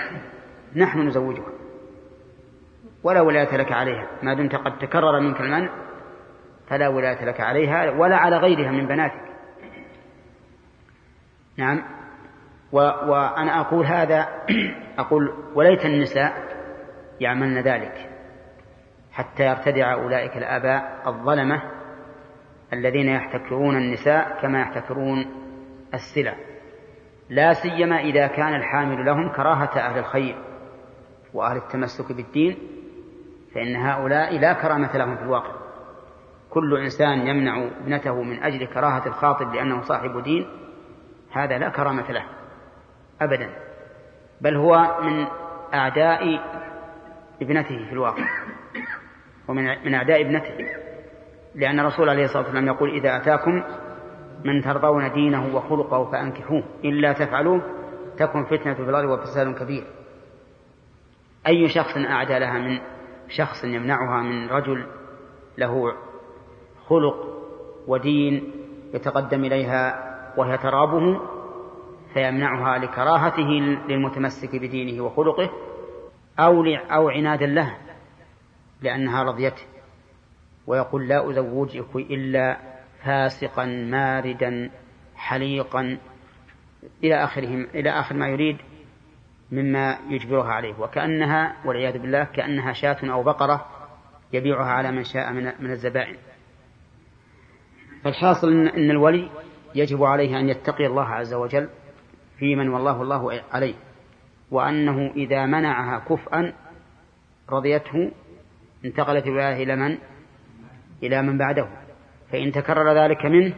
نحن نزوجها ولا ولاية لك عليها. ما دمت قد تكرر منك المنع فلا ولاية لك عليها ولا على غيرها من بناتك. نعم. و وأنا أقول هذا أقول وليت النساء يعملن ذلك حتى يرتدع أولئك الآباء الظلمة الذين يحتكرون النساء كما يحتكرون السلع. لا سيما إذا كان الحامل لهم كراهة أهل الخير وأهل التمسك بالدين فإن هؤلاء لا كرامة لهم في الواقع. كل إنسان يمنع ابنته من أجل كراهة الخاطب لأنه صاحب دين هذا لا كرامة له أبدا. بل هو من أعداء ابنته في الواقع ومن من أعداء ابنته لأن الرسول عليه الصلاة والسلام يقول إذا أتاكم من ترضون دينه وخلقه فأنكحوه. إلا تفعلوه تكن فتنة في الأرض وفساد كبير. أي شخص أعدى لها من شخص يمنعها من رجل له خلق ودين يتقدم إليها وهي ترابه فيمنعها لكراهته للمتمسك بدينه وخلقه أو أو عنادا له لأنها رضيته. ويقول لا أزوجك إلا فاسقا ماردا حليقا إلى آخره إلى آخر ما يريد مما يجبرها عليه. وكأنها والعياذ بالله كأنها شاة أو بقرة يبيعها على من شاء من الزبائن. فالحاصل أن الولي يجب عليه أن يتقي الله عز وجل في من والله الله عليه. وأنه إذا منعها كفءا رضيته انتقلت الولاية إلى من؟ إلى من بعده. فإن تكرر ذلك منه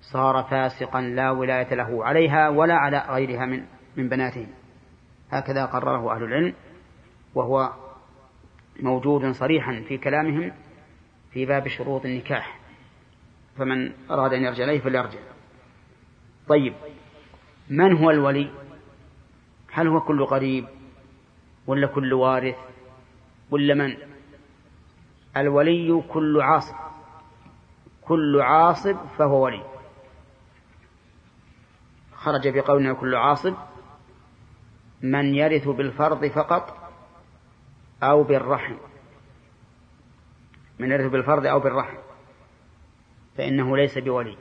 صار فاسقا لا ولاية له عليها ولا على غيرها من من بناتهم هكذا قرره أهل العلم وهو موجود صريحا في كلامهم في باب شروط النكاح. فمن أراد أن يرجع إليه فليرجع. طيب من هو الولي؟ هل هو كل قريب ولا كل وارث ولا من؟ الولي كل عاصب كل عاصب فهو ولي. خرج بقولنا كل عاصب من يرث بالفرض فقط أو بالرحم. من يرث بالفرض أو بالرحم. فإنه ليس بولي.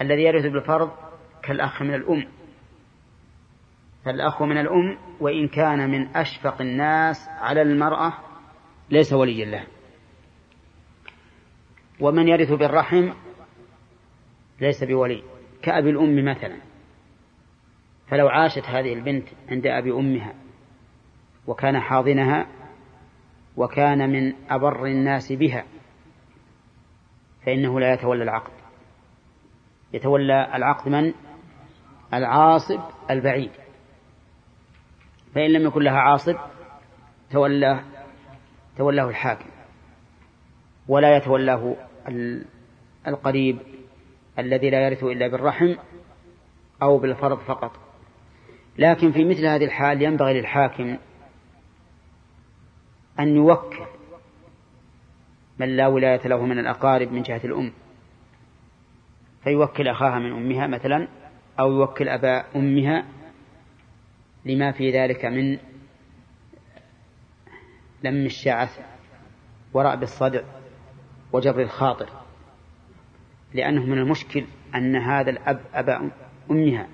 الذي يرث بالفرض كالأخ من الأم. فالأخ من الأم وإن كان من أشفق الناس على المرأة ليس وليا له. ومن يرث بالرحم ليس بولي كأبي الأم مثلا. فلو عاشت هذه البنت عند أبي أمها وكان حاضنها وكان من أبر الناس بها فإنه لا يتولى العقد. يتولى العقد من؟ العاصب البعيد. فإن لم يكن لها عاصب تولاه تولاه الحاكم. ولا يتولاه القريب الذي لا يرث إلا بالرحم أو بالفرض فقط. لكن في مثل هذه الحال ينبغي للحاكم أن يوكل من لا ولاية له من الأقارب من جهة الأم فيوكل أخاها من أمها مثلا أو يوكل أبا أمها لما في ذلك من لم الشعث ورأب الصدع وجبر الخاطر لأنه من المشكل أن هذا الأب أبا أمها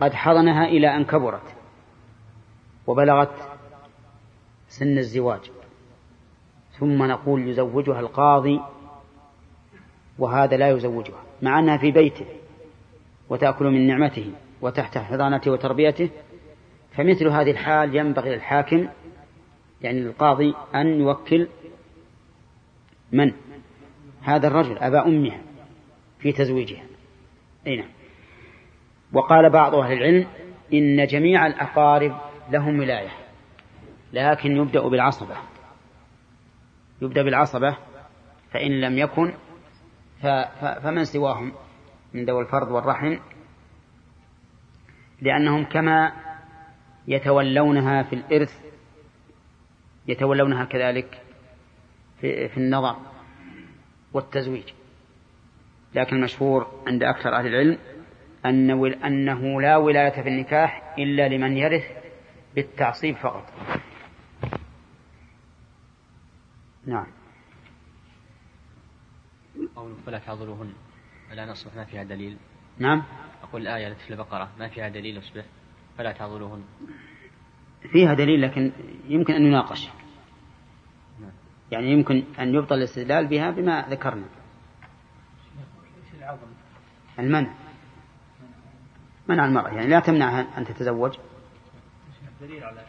قد حضنها إلى أن كبرت وبلغت سن الزواج ثم نقول يزوجها القاضي وهذا لا يزوجها مع أنها في بيته وتأكل من نعمته وتحت حضانته وتربيته فمثل هذه الحال ينبغي للحاكم يعني للقاضي أن يوكل من؟ هذا الرجل أبا أمها في تزويجها. أي نعم. وقال بعض أهل العلم إن جميع الأقارب لهم ولاية لكن يبدأ بالعصبة. يبدأ بالعصبة فإن لم يكن فمن سواهم من ذوي الفرض والرحم؟ لأنهم كما يتولونها في الإرث يتولونها كذلك في, في النظر والتزويج. لكن المشهور عند أكثر أهل العلم أن أنه لا ولاية في النكاح إلا لمن يرث بالتعصيب فقط. نعم. قول فلا تعذروهن. ألا نصبح ما فيها دليل. نعم. أقول الآية التي في البقرة. ما فيها دليل أصبح فلا تعذروهن. فيها دليل لكن يمكن أن يناقش. يعني يمكن أن يبطل الاستدلال بها بما ذكرنا المنع منع المرأة يعني لا تمنعها أن تتزوج دليل على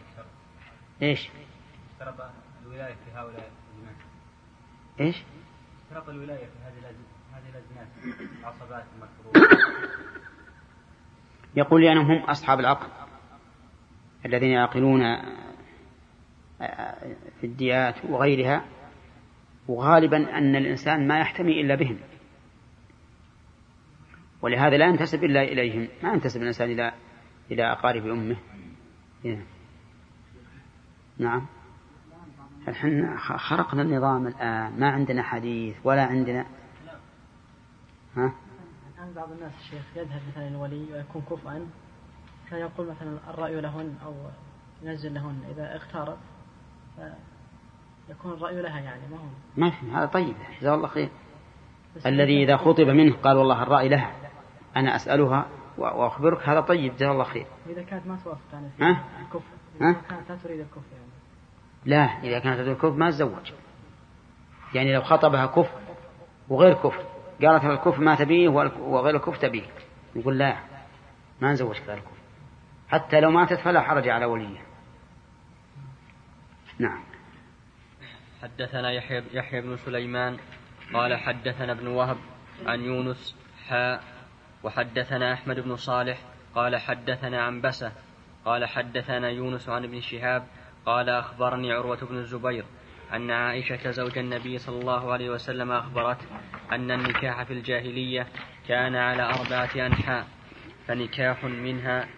إيش؟ اشترط الولاية في هؤلاء الأزمان إيش؟ اشترط الولاية في هذه الأزمان العصبات المكروهة يقول لأنهم هم أصحاب العقل الذين يعقلون في الديات وغيرها وغالبا أن الإنسان ما يحتمي إلا بهم ولهذا لا ينتسب إلا إليهم ما ينتسب الإنسان إلى إلى أقارب أمه. نعم الحين خرقنا النظام الآن ما عندنا حديث ولا عندنا ها؟ الآن بعض الناس الشيخ يذهب مثلا الولي ويكون كفءا فيقول مثلا الرأي لهن أو ينزل لهن إذا اختارت يكون الرأي لها يعني ما هو. ما في هذا طيب جزاه الله خير. الذي إذا خطب منه قال والله الرأي لها أنا أسألها وأخبرك هذا طيب جزاه الله خير. إذا كانت ما توافق يعني ها؟ الكفر ها؟ كانت لا تريد الكفر يعني. لا إذا كانت تريد الكفر ما تزوج. يعني لو خطبها كفر وغير كفر قالت الكفر ما تبيه وغير الكفر تبيه. يقول لا ما نزوجك غير الكفر. حتى لو ماتت فلا حرج على وليه نعم. حدثنا يحيى, يحيى بن سليمان قال حدثنا ابن وهب عن يونس حاء وحدثنا أحمد بن صالح قال حدثنا عن بسة قال حدثنا يونس عن ابن شهاب قال أخبرني عروة بن الزبير أن عائشة زوج النبي صلى الله عليه وسلم أخبرته أن النكاح في الجاهلية كان على أربعة أنحاء فنكاح منها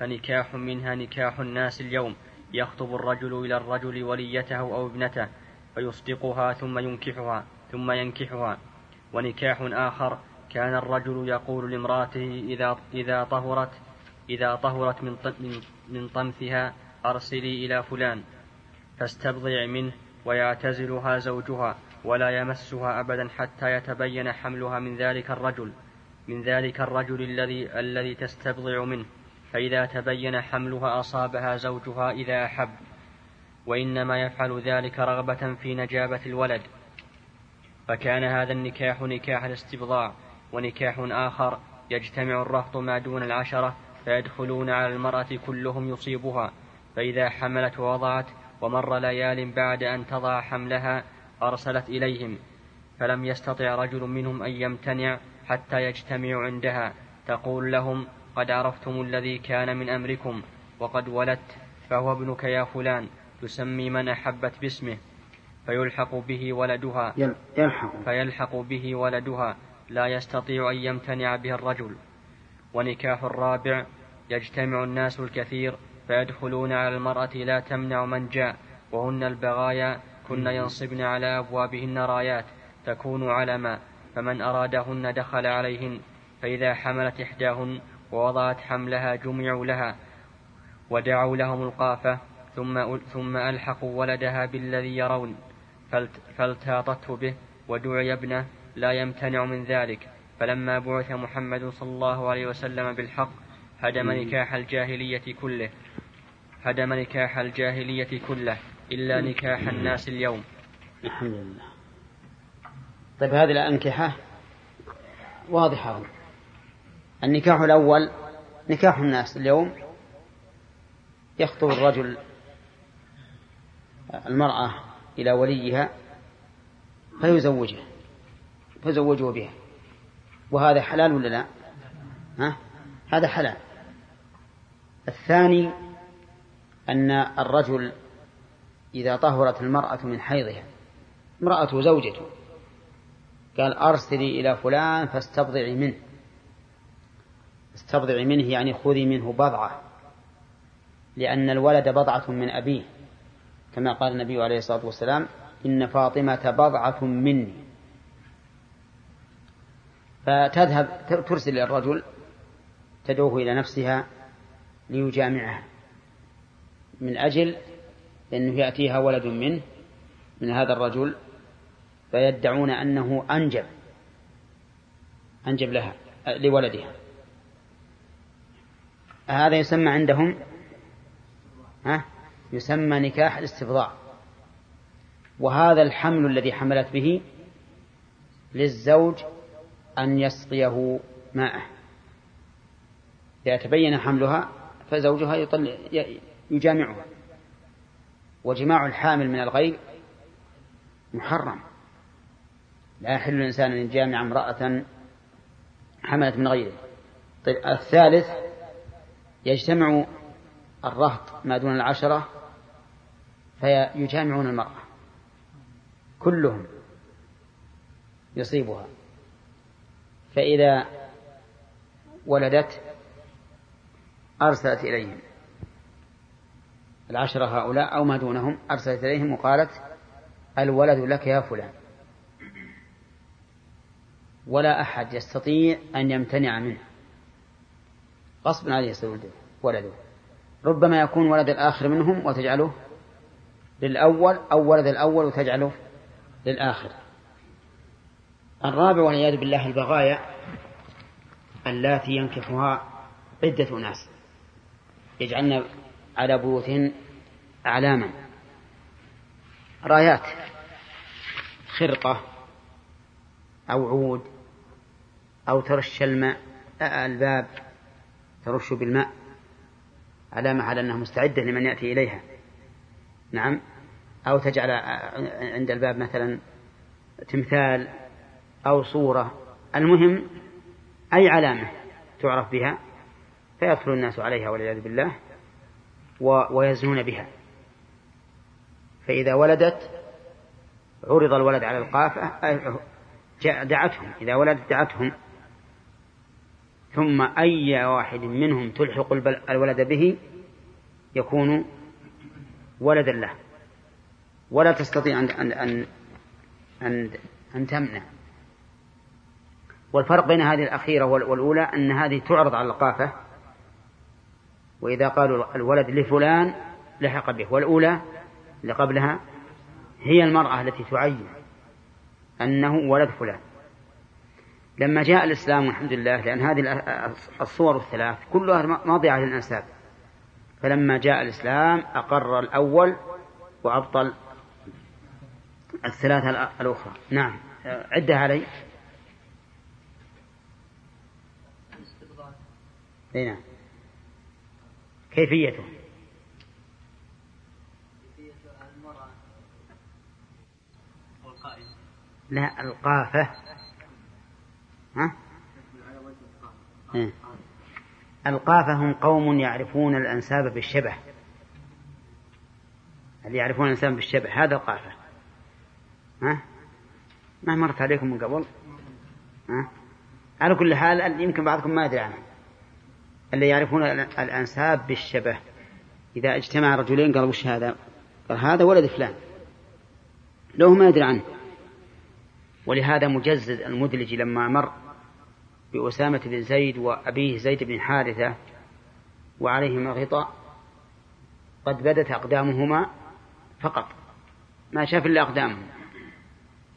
فنكاح منها نكاح الناس اليوم. يخطب الرجل إلى الرجل وليته أو ابنته فيصدقها ثم ينكحها ثم ينكحها. ونكاح آخر كان الرجل يقول لامرأته إذا إذا طهرت إذا طهرت من من طمثها أرسلي إلى فلان فاستبضع منه ويعتزلها زوجها ولا يمسها أبدا حتى يتبين حملها من ذلك الرجل من ذلك الرجل الذي الذي تستبضع منه. فإذا تبين حملها أصابها زوجها إذا أحب وإنما يفعل ذلك رغبة في نجابة الولد. فكان هذا النكاح نكاح الاستبضاع ونكاح آخر يجتمع الرهط ما دون العشرة فيدخلون على المرأة كلهم يصيبها. فإذا حملت ووضعت ومر ليال بعد أن تضع حملها أرسلت إليهم. فلم يستطع رجل منهم أن يمتنع حتى يجتمعوا عندها. تقول لهم قد عرفتم الذي كان من أمركم وقد ولدت فهو ابنك يا فلان تسمي من أحبت باسمه فيلحق به ولدها. يلحق. فيلحق به ولدها. لا يستطيع أن يمتنع به الرجل. ونكاح الرابع يجتمع الناس الكثير فيدخلون على المرأة لا تمنع من جاء وهن البغايا كن ينصبن على أبوابهن رايات تكون علما فمن أرادهن دخل عليهن فإذا حملت إحداهن ووضعت حملها جمعوا لها ودعوا لهم القافة ثم ثم ألحقوا ولدها بالذي يرون فالتاطته به ودعي ابنه لا يمتنع من ذلك. فلما بعث محمد صلى الله عليه وسلم بالحق هدم نكاح الجاهلية كله. هدم نكاح الجاهلية كله إلا نكاح الناس اليوم. الحمد لله. طيب هذه الأنكحة واضحة. النكاح الأول نكاح الناس اليوم يخطب الرجل المرأة إلى وليها فيزوجه فزوجه بها. وهذا حلال ولا لا؟ ها؟ هذا حلال. الثاني أن الرجل إذا طهرت المرأة من حيضها امرأة زوجته قال أرسلي إلى فلان فاستبضعي منه. استبضعي منه يعني خذي منه بضعة لأن الولد بضعة من أبيه. كما قال النبي عليه الصلاة والسلام إن فاطمة بضعة مني. فتذهب ترسل إلى الرجل تدعوه إلى نفسها ليجامعها. من أجل أنه يأتيها ولد منه من هذا الرجل فيدعون أنه أنجب أنجب لها لولدها. هذا يسمى عندهم ها؟ يسمى نكاح الاستفضاع وهذا الحمل الذي حملت به للزوج أن يسقيه ماءه. إذا تبين حملها فزوجها يطل يجامعها. وجماع الحامل من الغير محرم. لا يحل الإنسان أن يجامع امرأة حملت من غيره. طيب الثالث يجتمع الرهط ما دون العشرة فيجامعون المرأة. كلهم يصيبها. فإذا ولدت أرسلت إليهم. العشرة هؤلاء أو ما دونهم أرسلت إليهم وقالت الولد لك يا فلان. ولا أحد يستطيع أن يمتنع منه. غصبا عليه يصير ولده. ربما يكون ولد الآخر منهم وتجعله للأول أو ولد الأول وتجعله للآخر. الرابع والعياذ بالله البغايا اللاتي ينكحها عدة ناس. يجعلن على بيوتهن أعلاما. رايات خرقة أو عود أو ترش الماء الباب ترش بالماء علامة على أنها مستعدة لمن يأتي إليها. نعم. أو تجعل عند الباب مثلا تمثال أو صورة. المهم أي علامة تعرف بها؟ فيدخل الناس عليها والعياذ بالله ويزنون بها. فإذا ولدت عرض الولد على القافة دعتهم. إذا ولدت دعتهم. ثم أي واحد منهم تلحق الولد به يكون ولدا له. ولا تستطيع أن أن أن أن, تمنع. والفرق بين هذه الأخيرة والأولى أن هذه تعرض على القافة. وإذا قالوا الولد لفلان لحق به. والأولى اللي قبلها هي المرأة التي تعين أنه ولد فلان. لما جاء الإسلام والحمد لله لأن هذه الصور الثلاث كلها ماضية على الأنساب فلما جاء الإسلام أقر الأول وأبطل الثلاثة الأخرى. نعم. عدها علي. إي نعم. كيفيته؟ لا القافة. ها؟ إيه. القافة هم قوم يعرفون الأنساب بالشبه. اللي يعرفون الأنساب بالشبه؟ هذا القافة. ها؟ ما مرت عليكم من قبل؟ ها؟ على كل حال يمكن بعضكم ما يدري عنه. اللي يعرفون الأنساب بالشبه. إذا اجتمع رجلين قالوا وش هذا؟ قال هذا ولد فلان. لو ما يدري عنه. ولهذا مجزز المدلج لما مر بأسامة بن زيد وأبيه زيد بن حارثة وعليهما غطاء قد بدت أقدامهما فقط. ما شاف إلا أقدامهم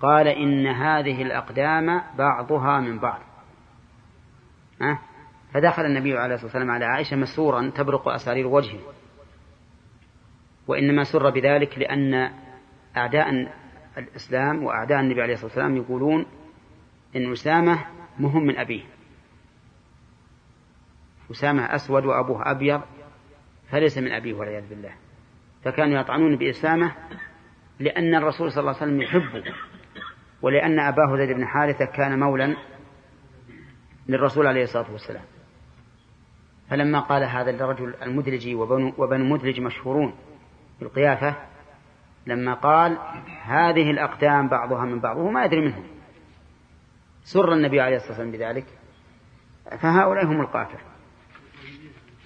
قال إن هذه الأقدام بعضها من بعض. أه؟ فدخل النبي عليه الصلاة والسلام على عائشة مسرورا تبرق أسارير وجهه. وإنما سر بذلك لأن أعداء الإسلام وأعداء النبي عليه الصلاة والسلام يقولون إن أسامة مهم من أبيه. أسامة أسود وأبوه أبيض فليس من أبيه والعياذ بالله. فكانوا يطعنون بأسامة لأن الرسول صلى الله عليه وسلم يحبه ولأن أباه زيد بن حارثة كان مولا للرسول عليه الصلاة والسلام. فلما قال هذا الرجل المدلجي وبنو, مدلج مشهورون بالقيافة لما قال هذه الأقدام بعضها من بعض وهو ما يدري منهم. سر النبي عليه الصلاة والسلام بذلك فهؤلاء هم القافة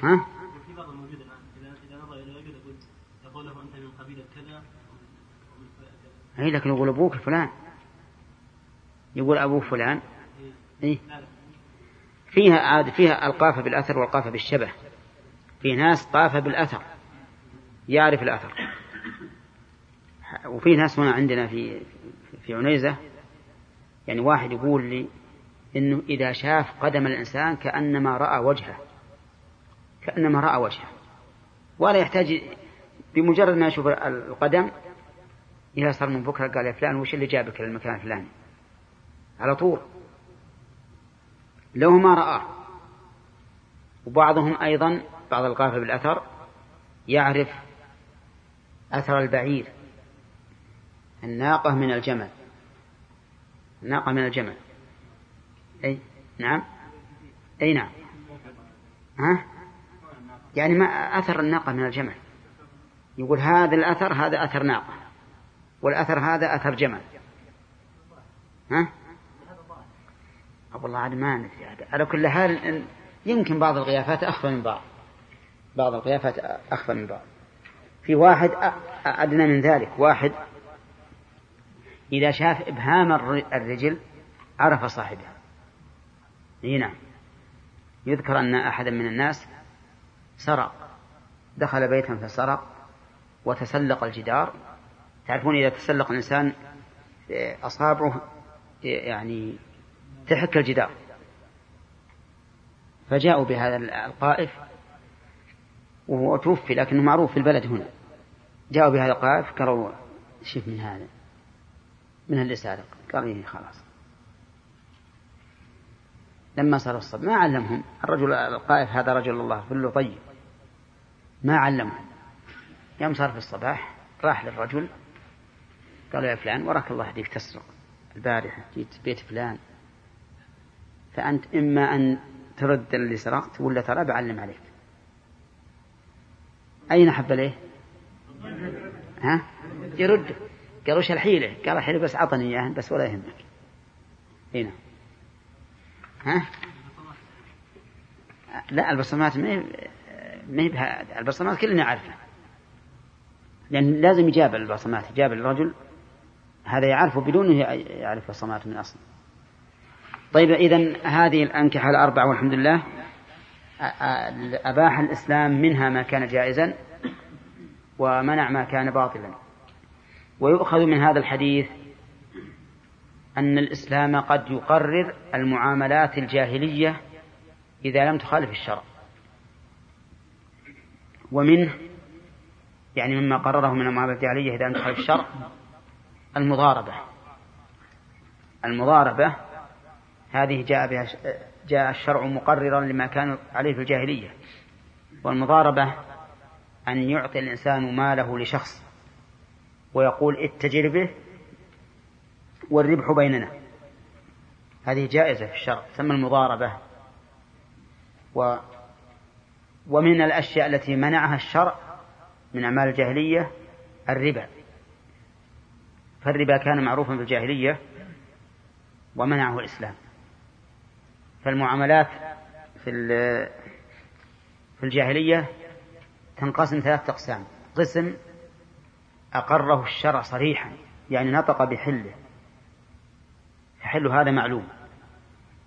ها؟ في بعض الموجود الآن إذا نظر إلى رجل يقول له أنت من قبيلة كذا أي لكن يقول أبوك فلان يقول أبوه فلان. إيه؟ فيها عاد فيها القافة بالأثر والقافة بالشبه. في ناس قافة بالأثر يعرف الأثر. وفي ناس هنا عندنا في في عنيزة يعني واحد يقول لي إنه إذا شاف قدم الإنسان كأنما رأى وجهه كأنما رأى وجهه. ولا يحتاج بمجرد ما يشوف القدم إذا صار من بكرة قال يا فلان وش اللي جابك للمكان الفلاني؟ على طول. لو ما رآه وبعضهم أيضا بعض القافة بالأثر يعرف أثر البعير. الناقة من الجمل. الناقة من الجمل. أي نعم. أي نعم. ها؟ يعني ما أثر الناقة من الجمل. يقول هذا الأثر هذا أثر ناقة. والأثر هذا أثر جمل. ها؟ والله عاد ما ندري على كل حال يمكن بعض القيافات أخفى من بعض. بعض القيافات أخفى من بعض. في واحد أدنى من ذلك. واحد إذا شاف إبهام الر- الرجل عرف صاحبها إي نعم. يذكر أن أحدا من الناس سرق. دخل بيتا فسرق وتسلق الجدار. تعرفون إذا تسلق الإنسان إيه، أصابعه إيه، يعني تحك الجدار. فجاءوا بهذا القائف وهو توفي لكنه معروف في البلد هنا. جاءوا بهذا القائف قالوا شوف من هذا. من اللي سارق قال إيه خلاص. لما صار الصبر ما علمهم. الرجل القائف هذا رجل الله كله طيب. ما علمهم. يوم صار في الصباح راح للرجل قالوا يا فلان وراك الله يهديك تسرق البارحة جيت بيت فلان. فأنت إما أن ترد اللي سرقت ولا ترى بعلم عليك. أين حب ليه ها؟ يرد. قالوا وش الحيلة؟ قال الحيلة بس عطني إياه بس ولا يهمك. هنا ها؟ لا البصمات ما ما البصمات كلنا نعرفها. لأن لازم يجاب البصمات يجاب الرجل هذا يعرفه بدونه يعرف البصمات من أصل. طيب إذا هذه الأنكحة الأربع والحمد لله. أباح الإسلام منها ما كان جائزا ومنع ما كان باطلا. ويؤخذ من هذا الحديث أن الإسلام قد يقرر المعاملات الجاهلية إذا لم تخالف الشرع. ومنه يعني مما قرره من المعاملات الجاهلية إذا لم تخالف الشرع المضاربة. المضاربة هذه جاء بها جاء الشرع مقررا لما كان عليه في الجاهلية. والمضاربة أن يعطي الإنسان ماله لشخص. ويقول اتجر به والربح بيننا. هذه جائزة في الشرع تسمى المضاربة. و ومن الأشياء التي منعها الشرع من أعمال الجاهلية الربا. فالربا كان معروفا في الجاهلية ومنعه الإسلام. فالمعاملات في في الجاهلية تنقسم ثلاثة أقسام قسم أقره الشرع صريحا يعني نطق بحله. فحل هذا معلوم.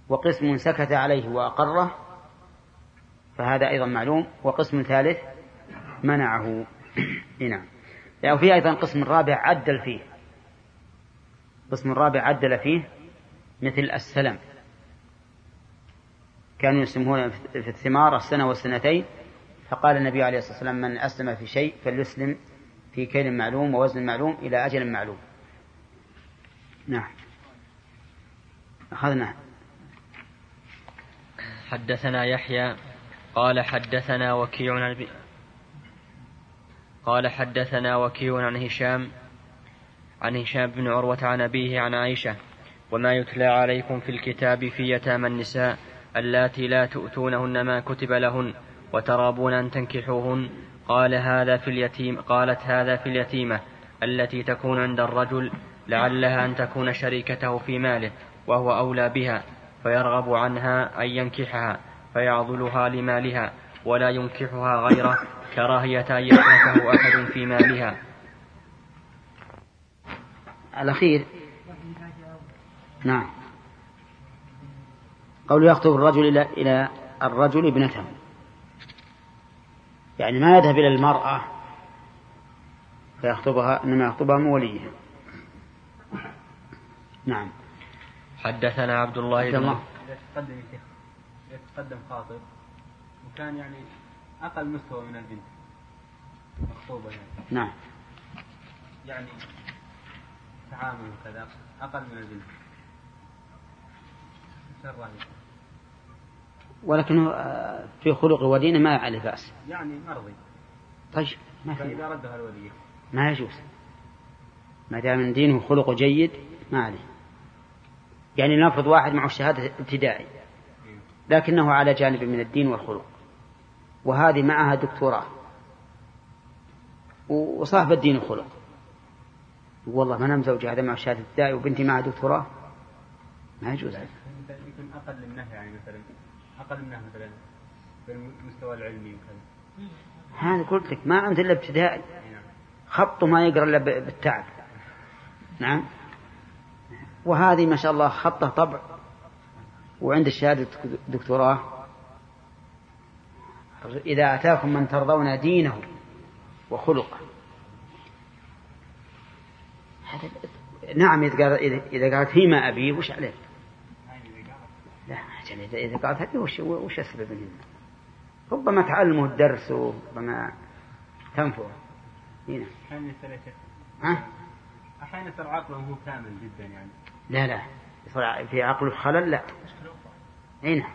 وقسم سكت عليه وأقره فهذا أيضا معلوم. وقسم ثالث منعه. نعم. يعني وفي أيضا قسم رابع عدل فيه. قسم رابع عدل فيه مثل السلم. كانوا يسلمون في الثمار السنة والسنتين فقال النبي عليه الصلاة والسلام من أسلم في شيء فليسلم في كيل معلوم ووزن معلوم إلى أجل معلوم. نعم. أخذنا. حدثنا يحيى قال حدثنا وكيع عن قال حدثنا وكيع عن هشام عن هشام بن عروة عن أبيه عن عائشة وما يتلى عليكم في الكتاب في يتامى النساء اللاتي لا تؤتونهن ما كتب لهن وترابون أن تنكحوهن قال هذا في اليتيم قالت هذا في اليتيمة التي تكون عند الرجل لعلها أن تكون شريكته في ماله وهو أولى بها فيرغب عنها أن ينكحها فيعضلها لمالها ولا ينكحها غيره كراهية أن يشركه أحد في مالها. الأخير. نعم. قول يخطب الرجل إلى إلى الرجل ابنته. يعني ما يذهب إلى المرأة فيخطبها إنما يخطبها من وليها. نعم. حدثنا عبد الله بن الله. إذا تقدم يا شيخ. إذا تقدم خاطب. وكان يعني أقل مستوى من البنت. مخطوبة يعني. نعم. يعني تعامل وكذا. أقل من البنت. الرأي؟ ولكنه آه، في خلق ودينه ما عليه بأس. يعني مرضي. طيب ما في. فإذا ردها الولي ما يجوز. ما دام من دينه خلقه جيد ما عليه. يعني نفرض واحد معه شهادة ابتدائي لكنه على جانب من الدين والخلق. وهذه معها دكتوراه. وصاحب الدين والخلق والله ما أنا مزوجة هذا معه شهادة ابتدائي وبنتي معها دكتوراه. ما يجوز. يكون أقل منه يعني مثلا. أقل منه مثلا بالمستوى العلمي وكذا هذا قلت لك ما أنت إلا ابتدائي. نعم. خطه ما يقرأ إلا بالتعب. نعم. وهذه ما شاء الله خطة طبع. وعند الشهادة دكتوراه إذا أتاكم من ترضون دينه وخلقه. نعم إذا قال إذا قالت هي ما أبي وش عليه؟ أجل إذا إذا قالت هذه وش وش السبب منه؟ ربما تعلمه الدرس وربما تنفعه. هنا يا شيخ. ها؟ أحيانا يصير عقله مو كامل جدا يعني. لا لا. يصير في عقله خلل لا. مشكلة أخرى. أي نعم.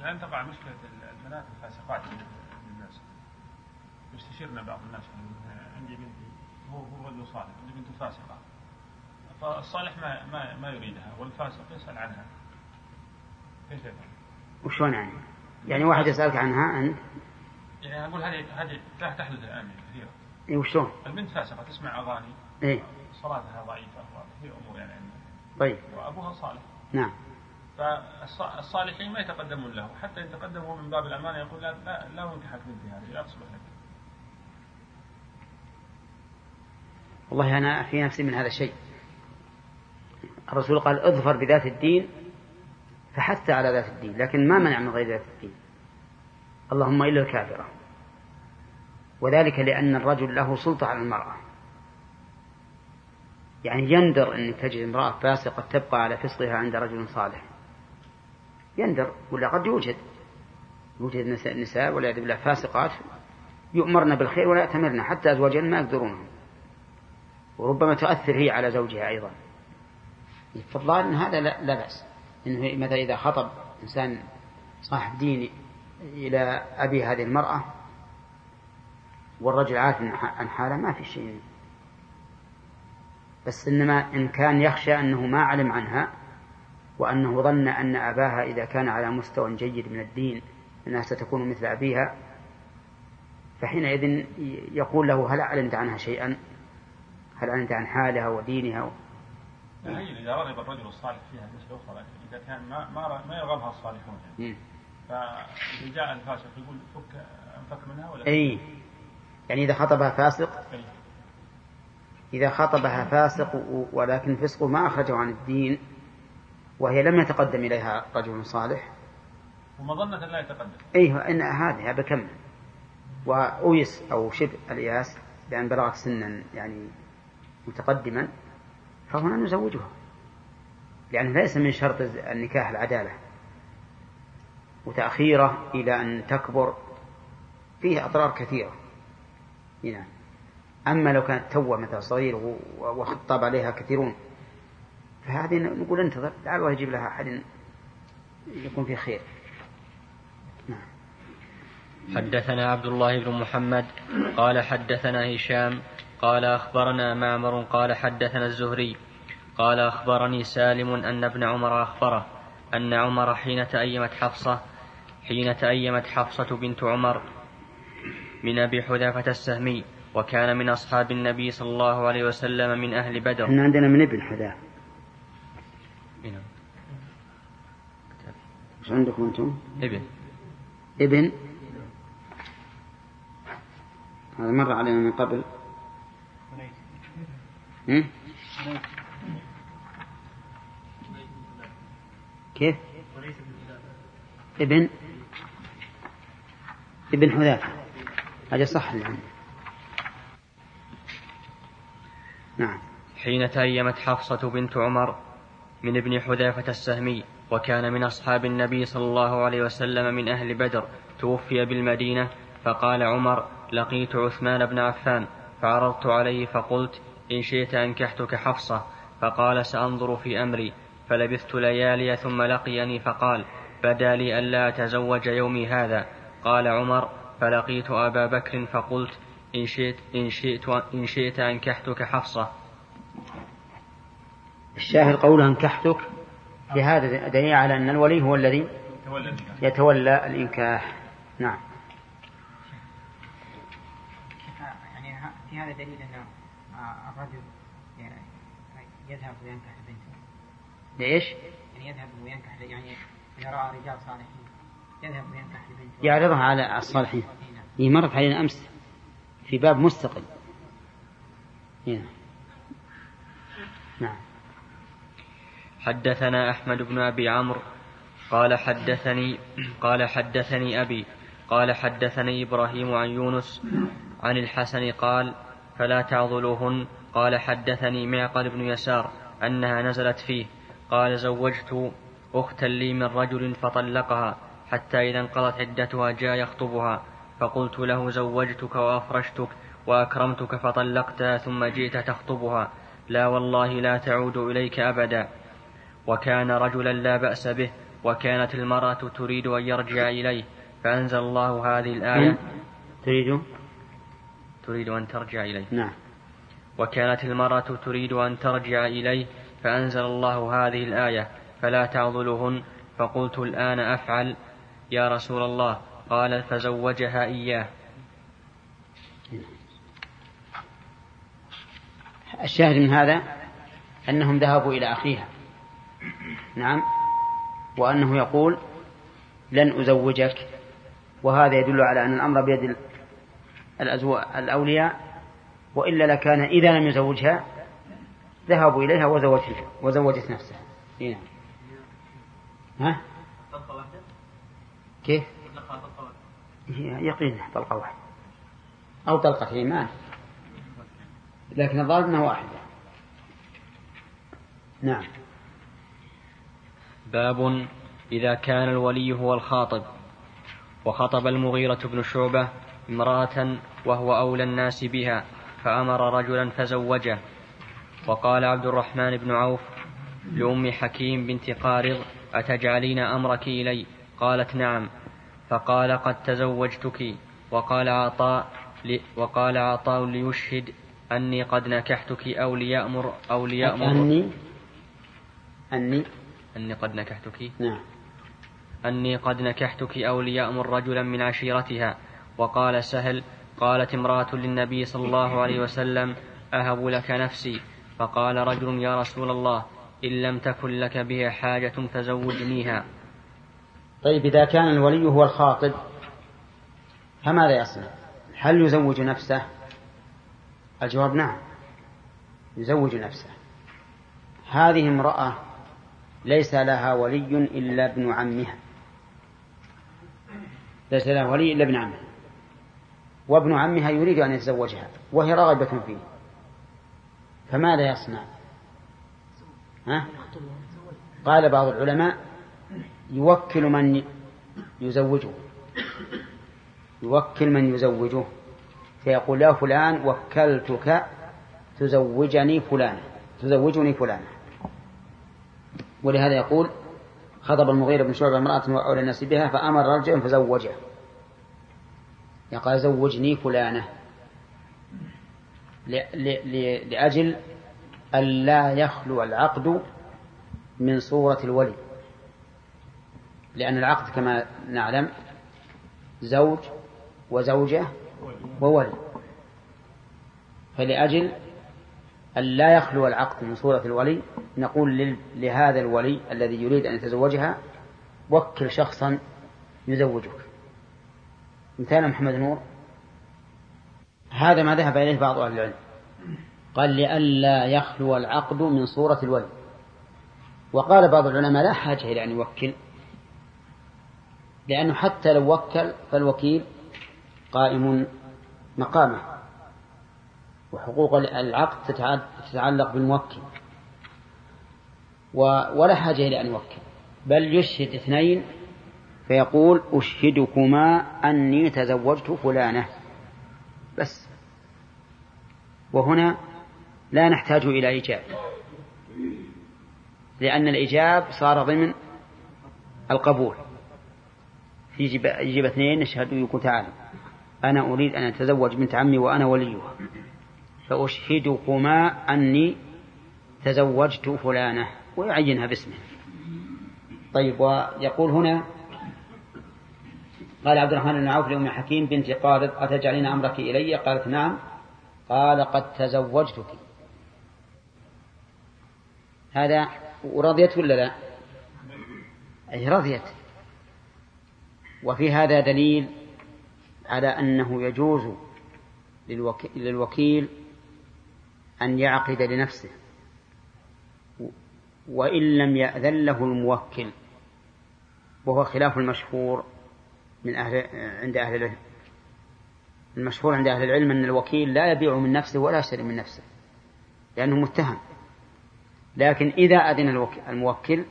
الآن تقع مشكلة البنات الفاسقات للناس يستشيرنا بعض الناس. يعني عندي بنتي هو هو رجل صالح عندي بنت فاسقة. فالصالح ما ما ما يريدها والفاسق يسأل عنها؟ وشلون يعني؟ يعني واحد يسألك عنها أنت يعني أقول هذه هذه تحدث الآن كثيرا إيه وشلون؟ البنت فاسقة تسمع أغاني. إيه. صلاتها ضعيفة وهي أمور يعني. طيب. وأبوها صالح. نعم. فالصالحين ما يتقدمون له. حتى إن تقدموا من باب الأمانة يقول لا لا, لا أنكحك بنتي هذه لا تصلح لك. والله أنا في نفسي من هذا الشيء. الرسول قال اظفر بذات الدين فحث على ذات الدين لكن ما منع من غير ذات الدين. اللهم إلا الكافرة. وذلك لأن الرجل له سلطة على المرأة. يعني يندر أن تجد امرأة فاسقة تبقى على فسقها عند رجل صالح. يندر ولا قد يوجد. يوجد نساء, والعياذ بالله فاسقات يؤمرن بالخير ولا يأتمرن حتى أزواجهن ما يقدرون. وربما تؤثر هي على زوجها أيضا. فالظاهر أن هذا لا, لا بأس. إنه مثلا إذا خطب إنسان صاحب دين إلى أبي هذه المرأة والرجل عارف عن حاله ما في شيء. بس إنما إن كان يخشى أنه ما علم عنها وأنه ظن أن أباها إذا كان على مستوى جيد من الدين أنها ستكون مثل أبيها فحينئذ يقول له هل علمت عنها شيئا؟ هل علمت عن حالها ودينها؟ هي إذا رغب الرجل الصالح فيها مسألة أخرى لكن إذا كان ما ما ما يرغبها الصالحون. يعني. مم. فإذا جاء الفاسق يقول فك أنفك منها ولا؟ أي. يعني إذا خطبها فاسق؟ أي. إذا خطبها فاسق ولكن فسقه ما أخرجه عن الدين وهي لم يتقدم إليها رجل صالح. ومظنة لا يتقدم. أيوة إن هذه كمل وأويس أو شبه الإياس بأن بلغت سنا يعني متقدما. فهنا نزوجها لأن ليس من شرط النكاح العدالة. وتأخيره إلى أن تكبر فيه أضرار كثيرة. نعم. أما لو كانت توة مثل صغير و- وخطب عليها كثيرون فهذه نقول انتظر لعل الله يجيب لها أحد يكون فيه خير. نعم. حدثنا عبد الله بن محمد قال حدثنا هشام قال أخبرنا معمر قال حدثنا الزهري قال أخبرني سالم أن ابن عمر أخبره أن عمر حين تأيمت حفصة حين تأيمت حفصة بنت عمر من أبي حذافة السهمي وكان من أصحاب النبي صلى الله عليه وسلم من أهل بدر إحنا عندنا من ابن نعم. إيش عندكم أنتم؟ ابن ابن هذا مر علينا من قبل؟ كيف؟ ابن؟ ابن حذافة. هذا صح نعم. حين تأيمت حفصة بنت عمر من ابن حذافة السهمي وكان من أصحاب النبي صلى الله عليه وسلم من أهل بدر توفي بالمدينة فقال عمر لقيت عثمان بن عفان فعرضت عليه فقلت إن شئت أنكحتك حفصة. فقال سأنظر في أمري. فلبثت ليالي ثم لقيني فقال بدا لي ألا أتزوج يومي هذا. قال عمر فلقيت أبا بكر فقلت إن شئت, إن شئت, إن شئت أنكحتك حفصة. الشاهد قولها أنكحتك في هذا دليل على أن الولي هو الذي يتولى الإنكاح. نعم. يعني في هذا دليل أن آه، الرجل ي- يذهب وينكح بنته. لإيش؟ يعني يذهب وينكح يعني يرى رجال صالحين. يذهب وينكح لبنت يعرضها على الصالحين. هي مرت علينا أمس في باب مستقل. هنا. نعم. حدثنا أحمد بن أبي عمرو قال حدثني قال حدثني أبي قال حدثني إبراهيم عن يونس عن الحسن قال فلا تعضلوهن. قال حدثني معقل بن يسار أنها نزلت فيه. قال زوجت أختا لي من رجل فطلقها حتى إذا انقضت عدتها جاء يخطبها. فقلت له زوجتك وأفرشتك وأكرمتك فطلقتها ثم جئت تخطبها. لا والله لا تعود إليك أبدا. وكان رجلا لا بأس به وكانت المرأة تريد أن يرجع إليه. فأنزل الله هذه الآية. تريد تريد أن ترجع إليه. نعم. وكانت المرأة تريد أن ترجع إليه فأنزل الله هذه الآية فلا تعضلهن. فقلت الآن أفعل. يا رسول الله. قال فزوجها إياه. الشاهد من هذا أنهم ذهبوا إلى أخيها. نعم. وأنه يقول لن أزوجك. وهذا يدل على أن الأمر بيد الأولياء وإلا لكان إذا لم يزوجها ذهبوا إليها وزوجتها وزوجت نفسها. هنا. ها؟ طلقة واحدة؟ كيف؟ طلقها طلقة واحدة. هي يقين طلقة واحدة. أو طلقتين ما لكن الظاهر أنها واحدة. نعم. باب إذا كان الولي هو الخاطب وخطب المغيرة بن شعبة امرأة وهو أولى الناس بها فأمر رجلا فزوجه. وقال عبد الرحمن بن عوف لأم حكيم بنت قارض أتجعلين أمرك إلي؟ قالت نعم. فقال قد تزوجتك. وقال عطاء. وقال عطاء ليشهد أني قد نكحتك أو ليأمر أو ليأمر. أني؟ أني؟ أني قد نكحتك. نعم. أني قد نكحتك أو ليأمر رجلا من عشيرتها. وقال سهل قالت امرأة للنبي صلى الله عليه وسلم أهب لك نفسي؟ فقال رجل يا رسول الله إن لم تكن لك بها حاجة فزوجنيها. طيب إذا كان الولي هو الخاطب فماذا يصنع؟ هل يزوج نفسه؟ الجواب نعم يزوج نفسه. هذه امرأة ليس لها ولي إلا ابن عمها. ليس لها ولي إلا ابن عمها وابن عمها يريد أن يتزوجها وهي راغبة فيه. فماذا يصنع؟ ها؟ قال بعض العلماء يوكل من يزوجه. يوكل من يزوجه. فيقول يا فلان وكلتك تزوجني فلانة تزوجني فلانة. ولهذا يقول خطب المغيرة بن شعبة امرأة وأولى الناس بها فأمر رجلا فزوجها. قال زوجني فلانة. لأجل ألا يخلو العقد من صورة الولي. لأن العقد كما نعلم زوج وزوجة وولي. فلأجل أن لا يخلو العقد من صورة الولي نقول لهذا الولي الذي يريد أن يتزوجها وكل شخصا يزوجك. مثال محمد نور؟ هذا ما ذهب إليه بعض أهل العلم. قال لئلا يخلو العقد من صورة الولي. وقال بعض العلماء لا حاجة إلى أن يوكل لأنه حتى لو وكل فالوكيل قائم مقامه وحقوق العقد تتعلق بالموكل. ولا حاجة إلى أن يوكل. بل يشهد اثنين فيقول أشهدكما أني تزوجت فلانة. بس. وهنا لا نحتاج إلى إيجاب. لأن الإيجاب صار ضمن القبول. يجب, يجب اثنين يشهدوا يقول تعالى أنا أريد أن أتزوج بنت عمي وأنا وليها. فأشهدكما أني تزوجت فلانة. ويعينها باسمه. طيب ويقول هنا قال عبد الرحمن بن عوف لأم حكيم بنت قارض أتجعلين أمرك إلي؟ قالت نعم. قال قد تزوجتك. هذا ورضيت ولا لا؟ أي رضيت. وفي هذا دليل على أنه يجوز للوكيل أن يعقد لنفسه. وإن لم يأذن له الموكل وهو خلاف المشهور. من أهل عند أهل العلم. المشهور عند أهل العلم أن الوكيل لا يبيع من نفسه ولا يشتري من نفسه لأنه متهم. لكن إذا أذن الموكل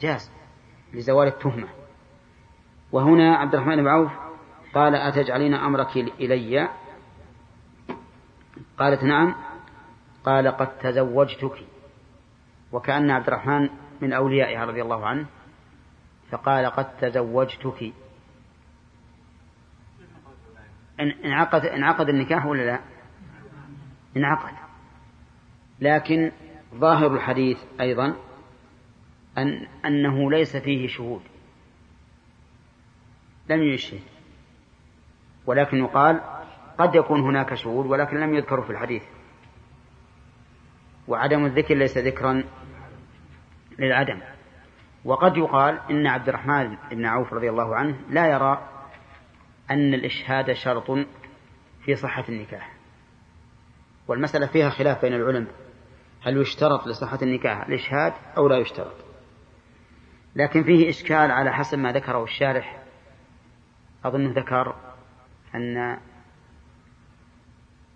جاز لزوال التهمة. وهنا عبد الرحمن بن عوف قال أتجعلين أمرك إلي؟ قالت نعم. قال قد تزوجتك. وكأن عبد الرحمن من أوليائها رضي الله عنه فقال قد تزوجتك. انعقد انعقد النكاح ولا لا؟ انعقد. لكن ظاهر الحديث أيضا أن أنه ليس فيه شهود. لم يشهد ولكن يقال قد يكون هناك شهود ولكن لم يذكروا في الحديث. وعدم الذكر ليس ذكرا للعدم. وقد يقال إن عبد الرحمن بن عوف رضي الله عنه لا يرى أن الإشهاد شرط في صحة النكاح. والمسألة فيها خلاف بين العلماء. هل يشترط لصحة النكاح الإشهاد أو لا يشترط؟ لكن فيه إشكال على حسب ما ذكره الشارح. أظنه ذكر أن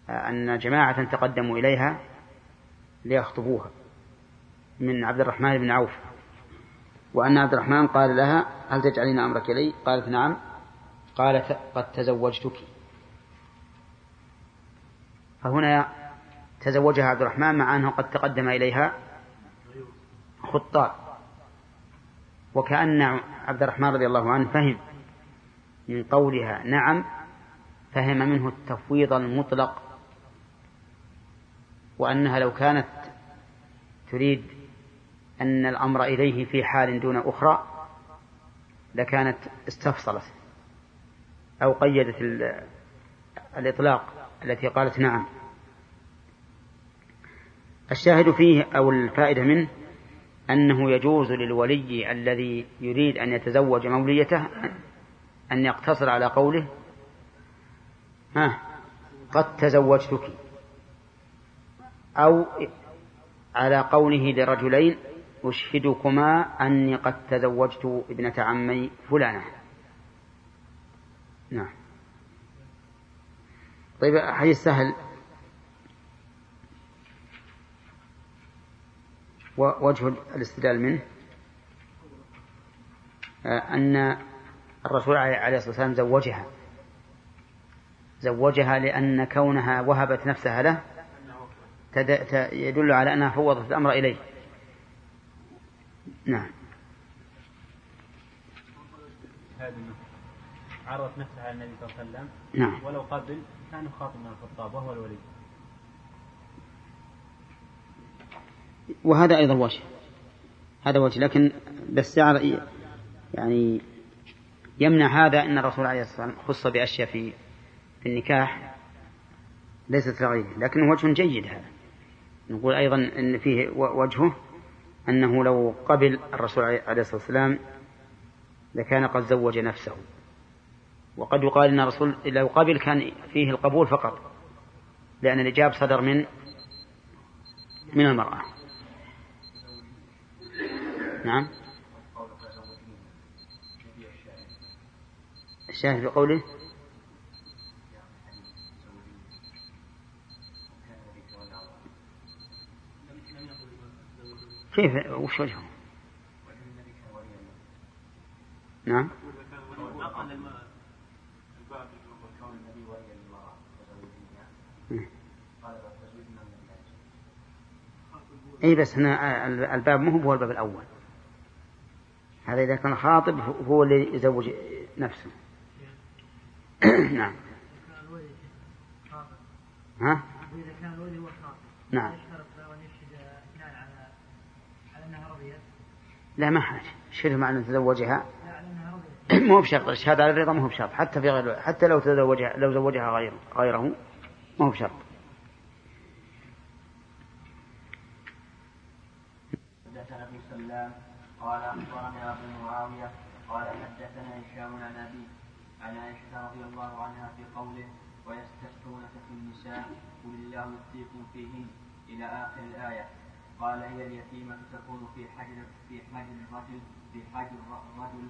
أن جماعة تقدموا إليها ليخطبوها من عبد الرحمن بن عوف. وأن عبد الرحمن قال لها هل تجعلين أمرك إلي؟ قالت نعم. قالت قد تزوجتك. فهنا تزوجها عبد الرحمن مع أنه قد تقدم إليها خطاب. وكأن عبد الرحمن رضي الله عنه فهم من قولها نعم فهم منه التفويض المطلق. وأنها لو كانت تريد أن الأمر إليه في حال دون أخرى لكانت استفصلت. أو قيدت الإطلاق التي قالت نعم. الشاهد فيه أو الفائدة منه أنه يجوز للولي الذي يريد أن يتزوج موليته أن يقتصر على قوله ها قد تزوجتك أو على قوله لرجلين أشهدكما أني قد تزوجت ابنة عمي فلانة. نعم. طيب حديث سهل. ووجه الاستدلال منه آه، أن الرسول عليه الصلاة والسلام زوجها. زوجها لأن كونها وهبت نفسها له يدل على أنها فوضت الأمر إليه. نعم. عرضت نفسها على النبي صلى الله عليه وسلم نعم. ولو قبل كان يخاطب من الخطاب وهو الولي وهذا أيضا وجه هذا وجه لكن بس يعني يمنع هذا أن الرسول عليه الصلاة والسلام خص بأشياء في في النكاح ليست لغيره. لكن وجه جيد هذا. نقول أيضا أن فيه وجهه أنه لو قبل الرسول عليه الصلاة والسلام لكان قد زوج نفسه. وقد يقال أن الرسول لو قبل كان فيه القبول فقط لأن الإجاب صدر من من المرأة. نعم. الشاهد بقوله كيف؟ وش وجهه؟ نعم. اي بس هنا الباب مو هو الباب الأول. هذا إذا كان خاطب هو اللي يزوج نفسه. نعم. ها؟ إذا كان الولي هو نعم. لا ما حاجة شرط مع أن تزوجها. مو بشرط. الشهادة على الرضا مو بشرط. حتى في غير حتى لو تزوجها لو زوجها غير غيره مو بشرط. قال اخبرنا أبو معاوية قال حدثنا هشام عن ابيه عن عائشة رضي الله عنها في قوله ويستفتونك في النساء قل الله يفتيكم فيهن إلى آخر الآية. قال هي اليتيمة تكون في حجر في حجر الرجل في حجر الرجل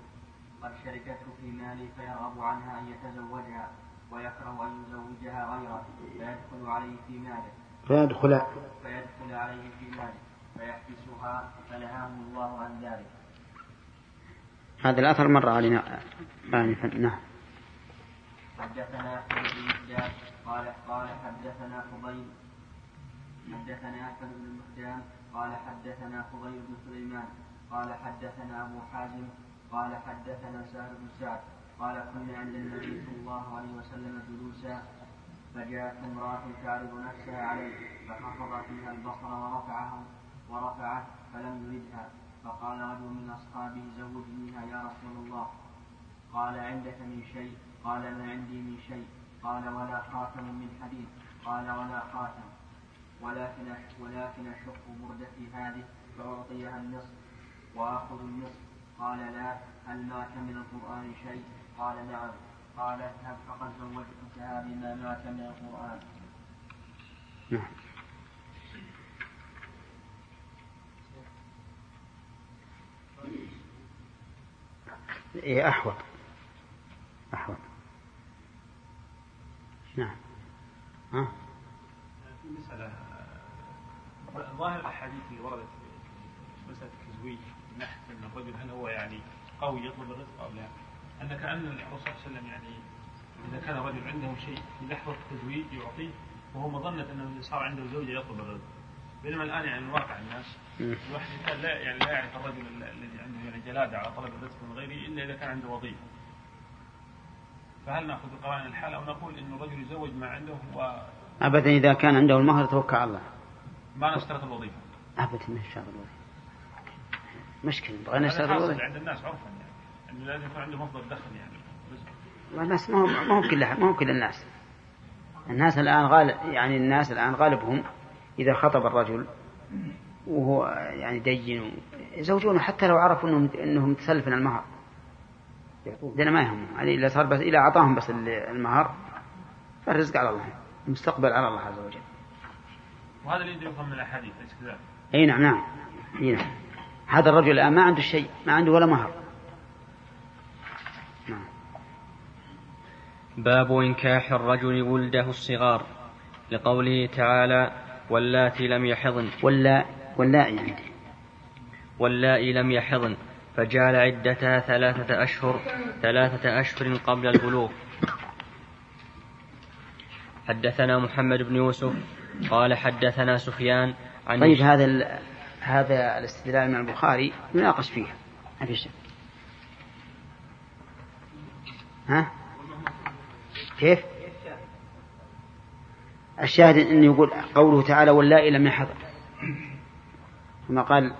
قد شركته في ماله فيرغب عنها أن يتزوجها ويكره أن يزوجها غيره فيدخل عليه في ماله. فيدخل. فيدخل عليه في ماله. فيحبسها فنهاهم الله عن ذلك. هذا الأثر مر علينا. آنفا نعم. حدثنا احمد بن قال قال حدثنا فضيل حدثنا أحمد بن مهدان قال حدثنا فضيل بن سليمان قال حدثنا أبو حازم قال حدثنا سهل بن سعد قال كنا عند النبي صلى الله عليه وسلم جلوسا فجاءت امرأة تعرض نفسها عليه فخفض فيها البصر ورفعه. ورفعه فلم يردها. فقال رجل من أصحابه زوجنيها يا رسول الله. قال عندك من شيء؟ قال ما عندي من شيء. قال ولا خاتم من حديد. قال ولا خاتم. ولكن ولكن أشق بردتي هذه فأعطيها النصف وآخذ النصف. قال لا هل معك من القرآن شيء؟ قال نعم. قال اذهب فقد زوجتكها بما معك من القرآن. نعم. إيه أحوط أحوط نعم ها في مسألة ظاهر الأحاديث اللي وردت في مسألة التزويج من ناحية أن الرجل هل هو يعني قوي يطلب الرزق أو لا؟ أن كأن الرسول صلى الله عليه وسلم يعني إذا كان الرجل عنده شيء في لحظة التزويج يعطيه وهو مظنة أنه صار عنده زوجة يطلب الرزق. بينما الآن يعني من واقع الناس الواحد كان لا يعني لا يعرف الرجل الذي عنده يعني جلادة على طلب الرزق من غيره إلا إذا كان عنده وظيفة. فهل نأخذ بقرائن الحال أو نقول أن الرجل يزوج ما عنده و أبدا إذا كان عنده المهر توكل على الله ما نشترط الوظيفة؟ أبدا ما يشترط الوظيفة مشكلة نبغى نشترط حاصل الوظيفة عند الناس عرفا يعني أنه لازم يكون عنده مصدر دخل يعني رزق. والناس ما هو ما هو كل ما هو كل الناس الناس الآن غالب يعني الناس الآن غالبهم إذا خطب الرجل وهو يعني دين يزوجونه حتى لو عرفوا انهم إنهم تسلفن المهر. لأن ما يهمهم. يعني إذا صار بس إذا أعطاهم بس المهر فالرزق على الله المستقبل على الله عز وجل. وهذا اللي يفهم من الأحاديث أليس كذلك؟ أي نعم نعم. أي نعم. هذا الرجل الآن ما عنده شيء ما عنده ولا مهر. نعم. باب إنكاح الرجل ولده الصغار. لقوله تعالى واللاتي لم يحضن. ولا واللائي عندي واللائي لم يحضن. فجعل عدتها ثلاثة أشهر ثلاثة أشهر قبل البلوغ. حدثنا محمد بن يوسف قال حدثنا سفيان عن طيب هذا ال... هذا الاستدلال من البخاري يناقش فيه. ما في شك. ها؟ كيف؟ الشاهد انه يقول قوله تعالى واللائي لم يحض. ثم قال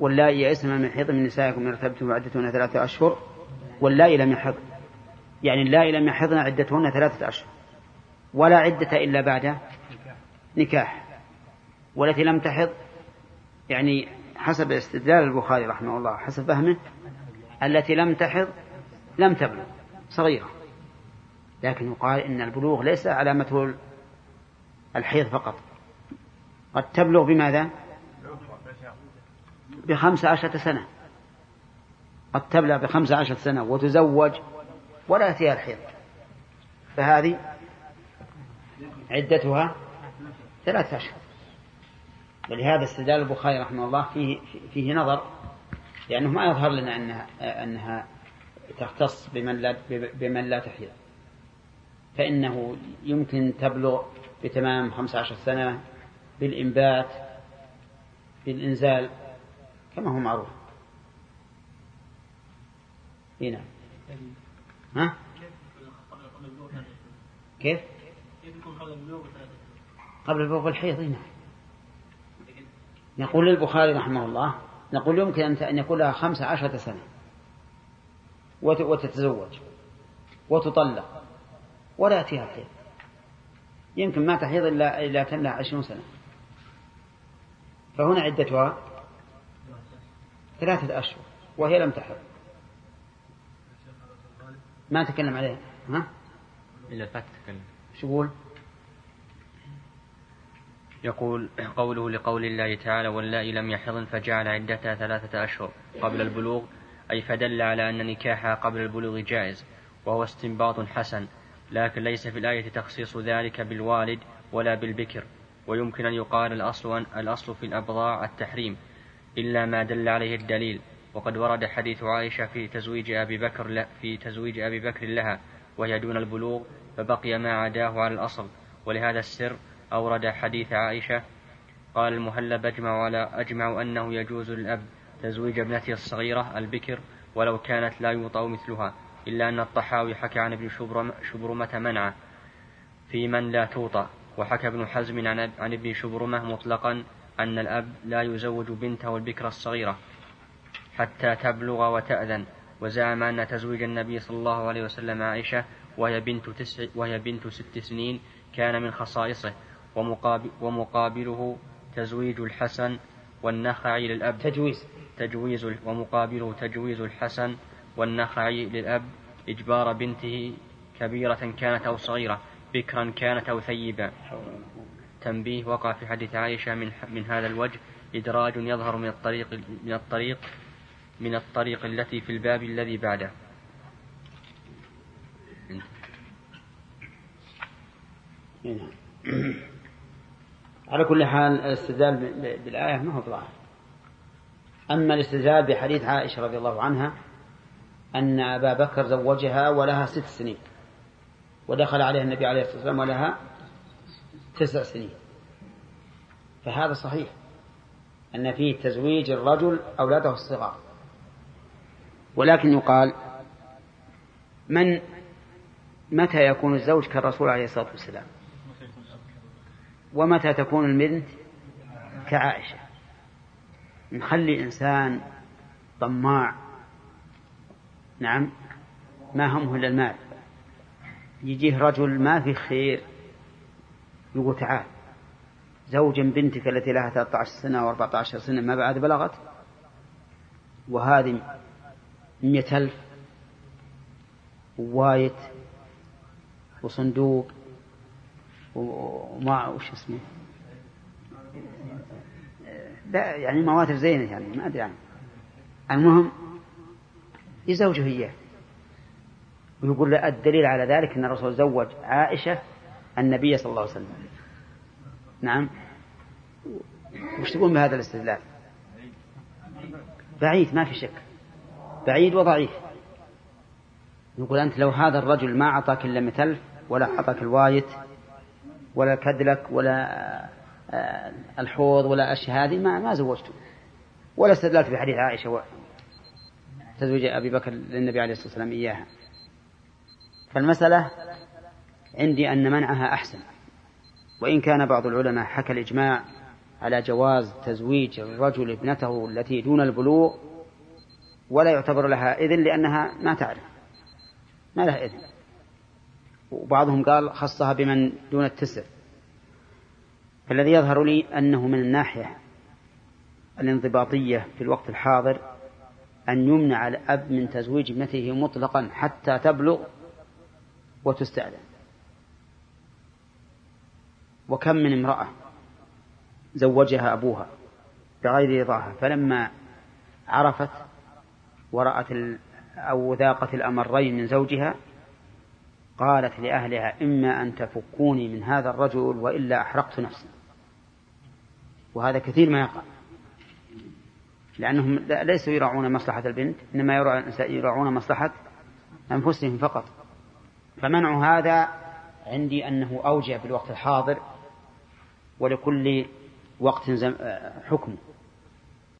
واللائي يئسن من محيض من نسائكم إن ارتبتم وعدتهن ثلاثة أشهر واللائي لم يحض. يعني اللائي لم يحضن عدتهن ثلاثة أشهر ولا عدة إلا بعد نكاح. والتي لم تحض يعني حسب استدلال البخاري رحمه الله حسب فهمه التي لم تحض لم تبلغ صغيرة. لكن يقال إن البلوغ ليس علامته الحيض فقط. قد تبلغ بماذا؟ بخمس عشرة سنة. قد تبلغ بخمس عشرة سنة وتزوج ولا يأتيها الحيض. فهذه عدتها ثلاثة أشهر. ولهذا استدلال البخاري رحمه الله فيه فيه نظر لأنه ما يظهر لنا أنها أنها تختص بمن لا بمن لا تحيض. فإنه يمكن تبلغ بتمام خمس عشر سنة بالإنبات بالإنزال كما هو معروف. هنا ها؟ كيف؟ كيف يكون قبل البلوغ قبل البلوغ الحيض نعم. يقول للبخاري رحمه الله نقول يمكن أن يكون لها خمس عشرة سنة. وتتزوج وتطلق ولا يأتيها الحيض. يمكن ما تحيض إلا إلا تملأ عشرون سنة. فهنا عدتها ثلاثة أشهر وهي لم تحض. ما تكلم عليها. ها؟ إلا فات تكلم. شو يقول؟ يقول قوله لقول الله تعالى واللائي لم يحضن فجعل عدتها ثلاثة أشهر قبل البلوغ. أي فدل على أن نكاحها قبل البلوغ جائز وهو استنباط حسن. لكن ليس في الآية تخصيص ذلك بالوالد ولا بالبكر ويمكن أن يقال الأصل أن الأصل في الأبضاع التحريم إلا ما دل عليه الدليل. وقد ورد حديث عائشة في تزويج أبي بكر في تزويج أبي بكر لها وهي دون البلوغ فبقي ما عداه على الأصل. ولهذا السر أورد حديث عائشة قال المهلب أجمع على أجمع أنه يجوز للأب تزويج ابنته الصغيرة البكر ولو كانت لا يوطأ مثلها. إلا أن الطحاوي حكى عن ابن شبرم شبرمة منعه في من لا توطأ وحكى ابن حزم عن, عن ابن شبرمة مطلقا أن الأب لا يزوج بنته البكر الصغيرة حتى تبلغ وتأذن وزعم أن تزويج النبي صلى الله عليه وسلم عائشة وهي بنت, تسع وهي بنت ست سنين كان من خصائصه ومقابل ومقابله تزويج الحسن والنخعي للأب. تجويز. تجويز ومقابله تجويز الحسن والنخعي للأب إجبار بنته كبيرة كانت أو صغيرة بكرا كانت أو ثيبا. تنبيه وقع في حديث عائشة من, من هذا الوجه إدراج يظهر من الطريق من الطريق من الطريق التي في الباب الذي بعده. نعم. على كل حال الاستدلال بالآية ما هو ظاهر. أما الاستدلال بحديث عائشة رضي الله عنها أن أبا بكر زوجها ولها ست سنين. ودخل عليها النبي عليه الصلاة والسلام ولها تسع سنين. فهذا صحيح أن فيه تزويج الرجل أولاده الصغار. ولكن يقال من متى يكون الزوج كالرسول عليه الصلاة والسلام؟ ومتى تكون البنت كعائشة؟ نخلي إنسان طماع نعم. ما همه إلا المال؟ يجيه رجل ما في خير. يقول تعال زوج بنتك التي لها 13 سنة و 14 سنة ما بعد بلغت؟ وهذه مئة ألف. ووايت وصندوق. وما وش اسمه. لا يعني مواتر زينة يعني ما أدري يعني المهم يزوجه إياه ويقول له الدليل على ذلك أن الرسول زوج عائشة النبي صلى الله عليه وسلم. نعم. وش تقول بهذا الاستدلال؟ بعيد ما في شك. بعيد وضعيف. يقول أنت لو هذا الرجل ما أعطاك إلا مثل ولا أعطاك الوايت ولا الكدلك ولا آه، الحوض ولا أشياء هذه ما ما زوجته. ولا استدللت بحديث عائشة تزوج أبي بكر للنبي عليه الصلاة والسلام إياها. فالمسألة عندي أن منعها أحسن. وإن كان بعض العلماء حكى الإجماع على جواز تزويج الرجل ابنته التي دون البلوغ ولا يعتبر لها إذن لأنها ما تعرف. ما لها إذن. وبعضهم قال خصها بمن دون التسع. فالذي يظهر لي أنه من الناحية الانضباطية في الوقت الحاضر أن يمنع الأب من تزويج ابنته مطلقا حتى تبلغ وتستأذن. وكم من امرأة زوجها أبوها بغير رضاها فلما عرفت ورأت أو ذاقت الأمرين من زوجها قالت لأهلها إما أن تفكوني من هذا الرجل وإلا أحرقت نفسي. وهذا كثير ما يقع. لأنهم ليسوا يراعون مصلحة البنت إنما يراعون مصلحة أنفسهم فقط. فمنع هذا عندي أنه أوجه في الوقت الحاضر ولكل وقت حكم.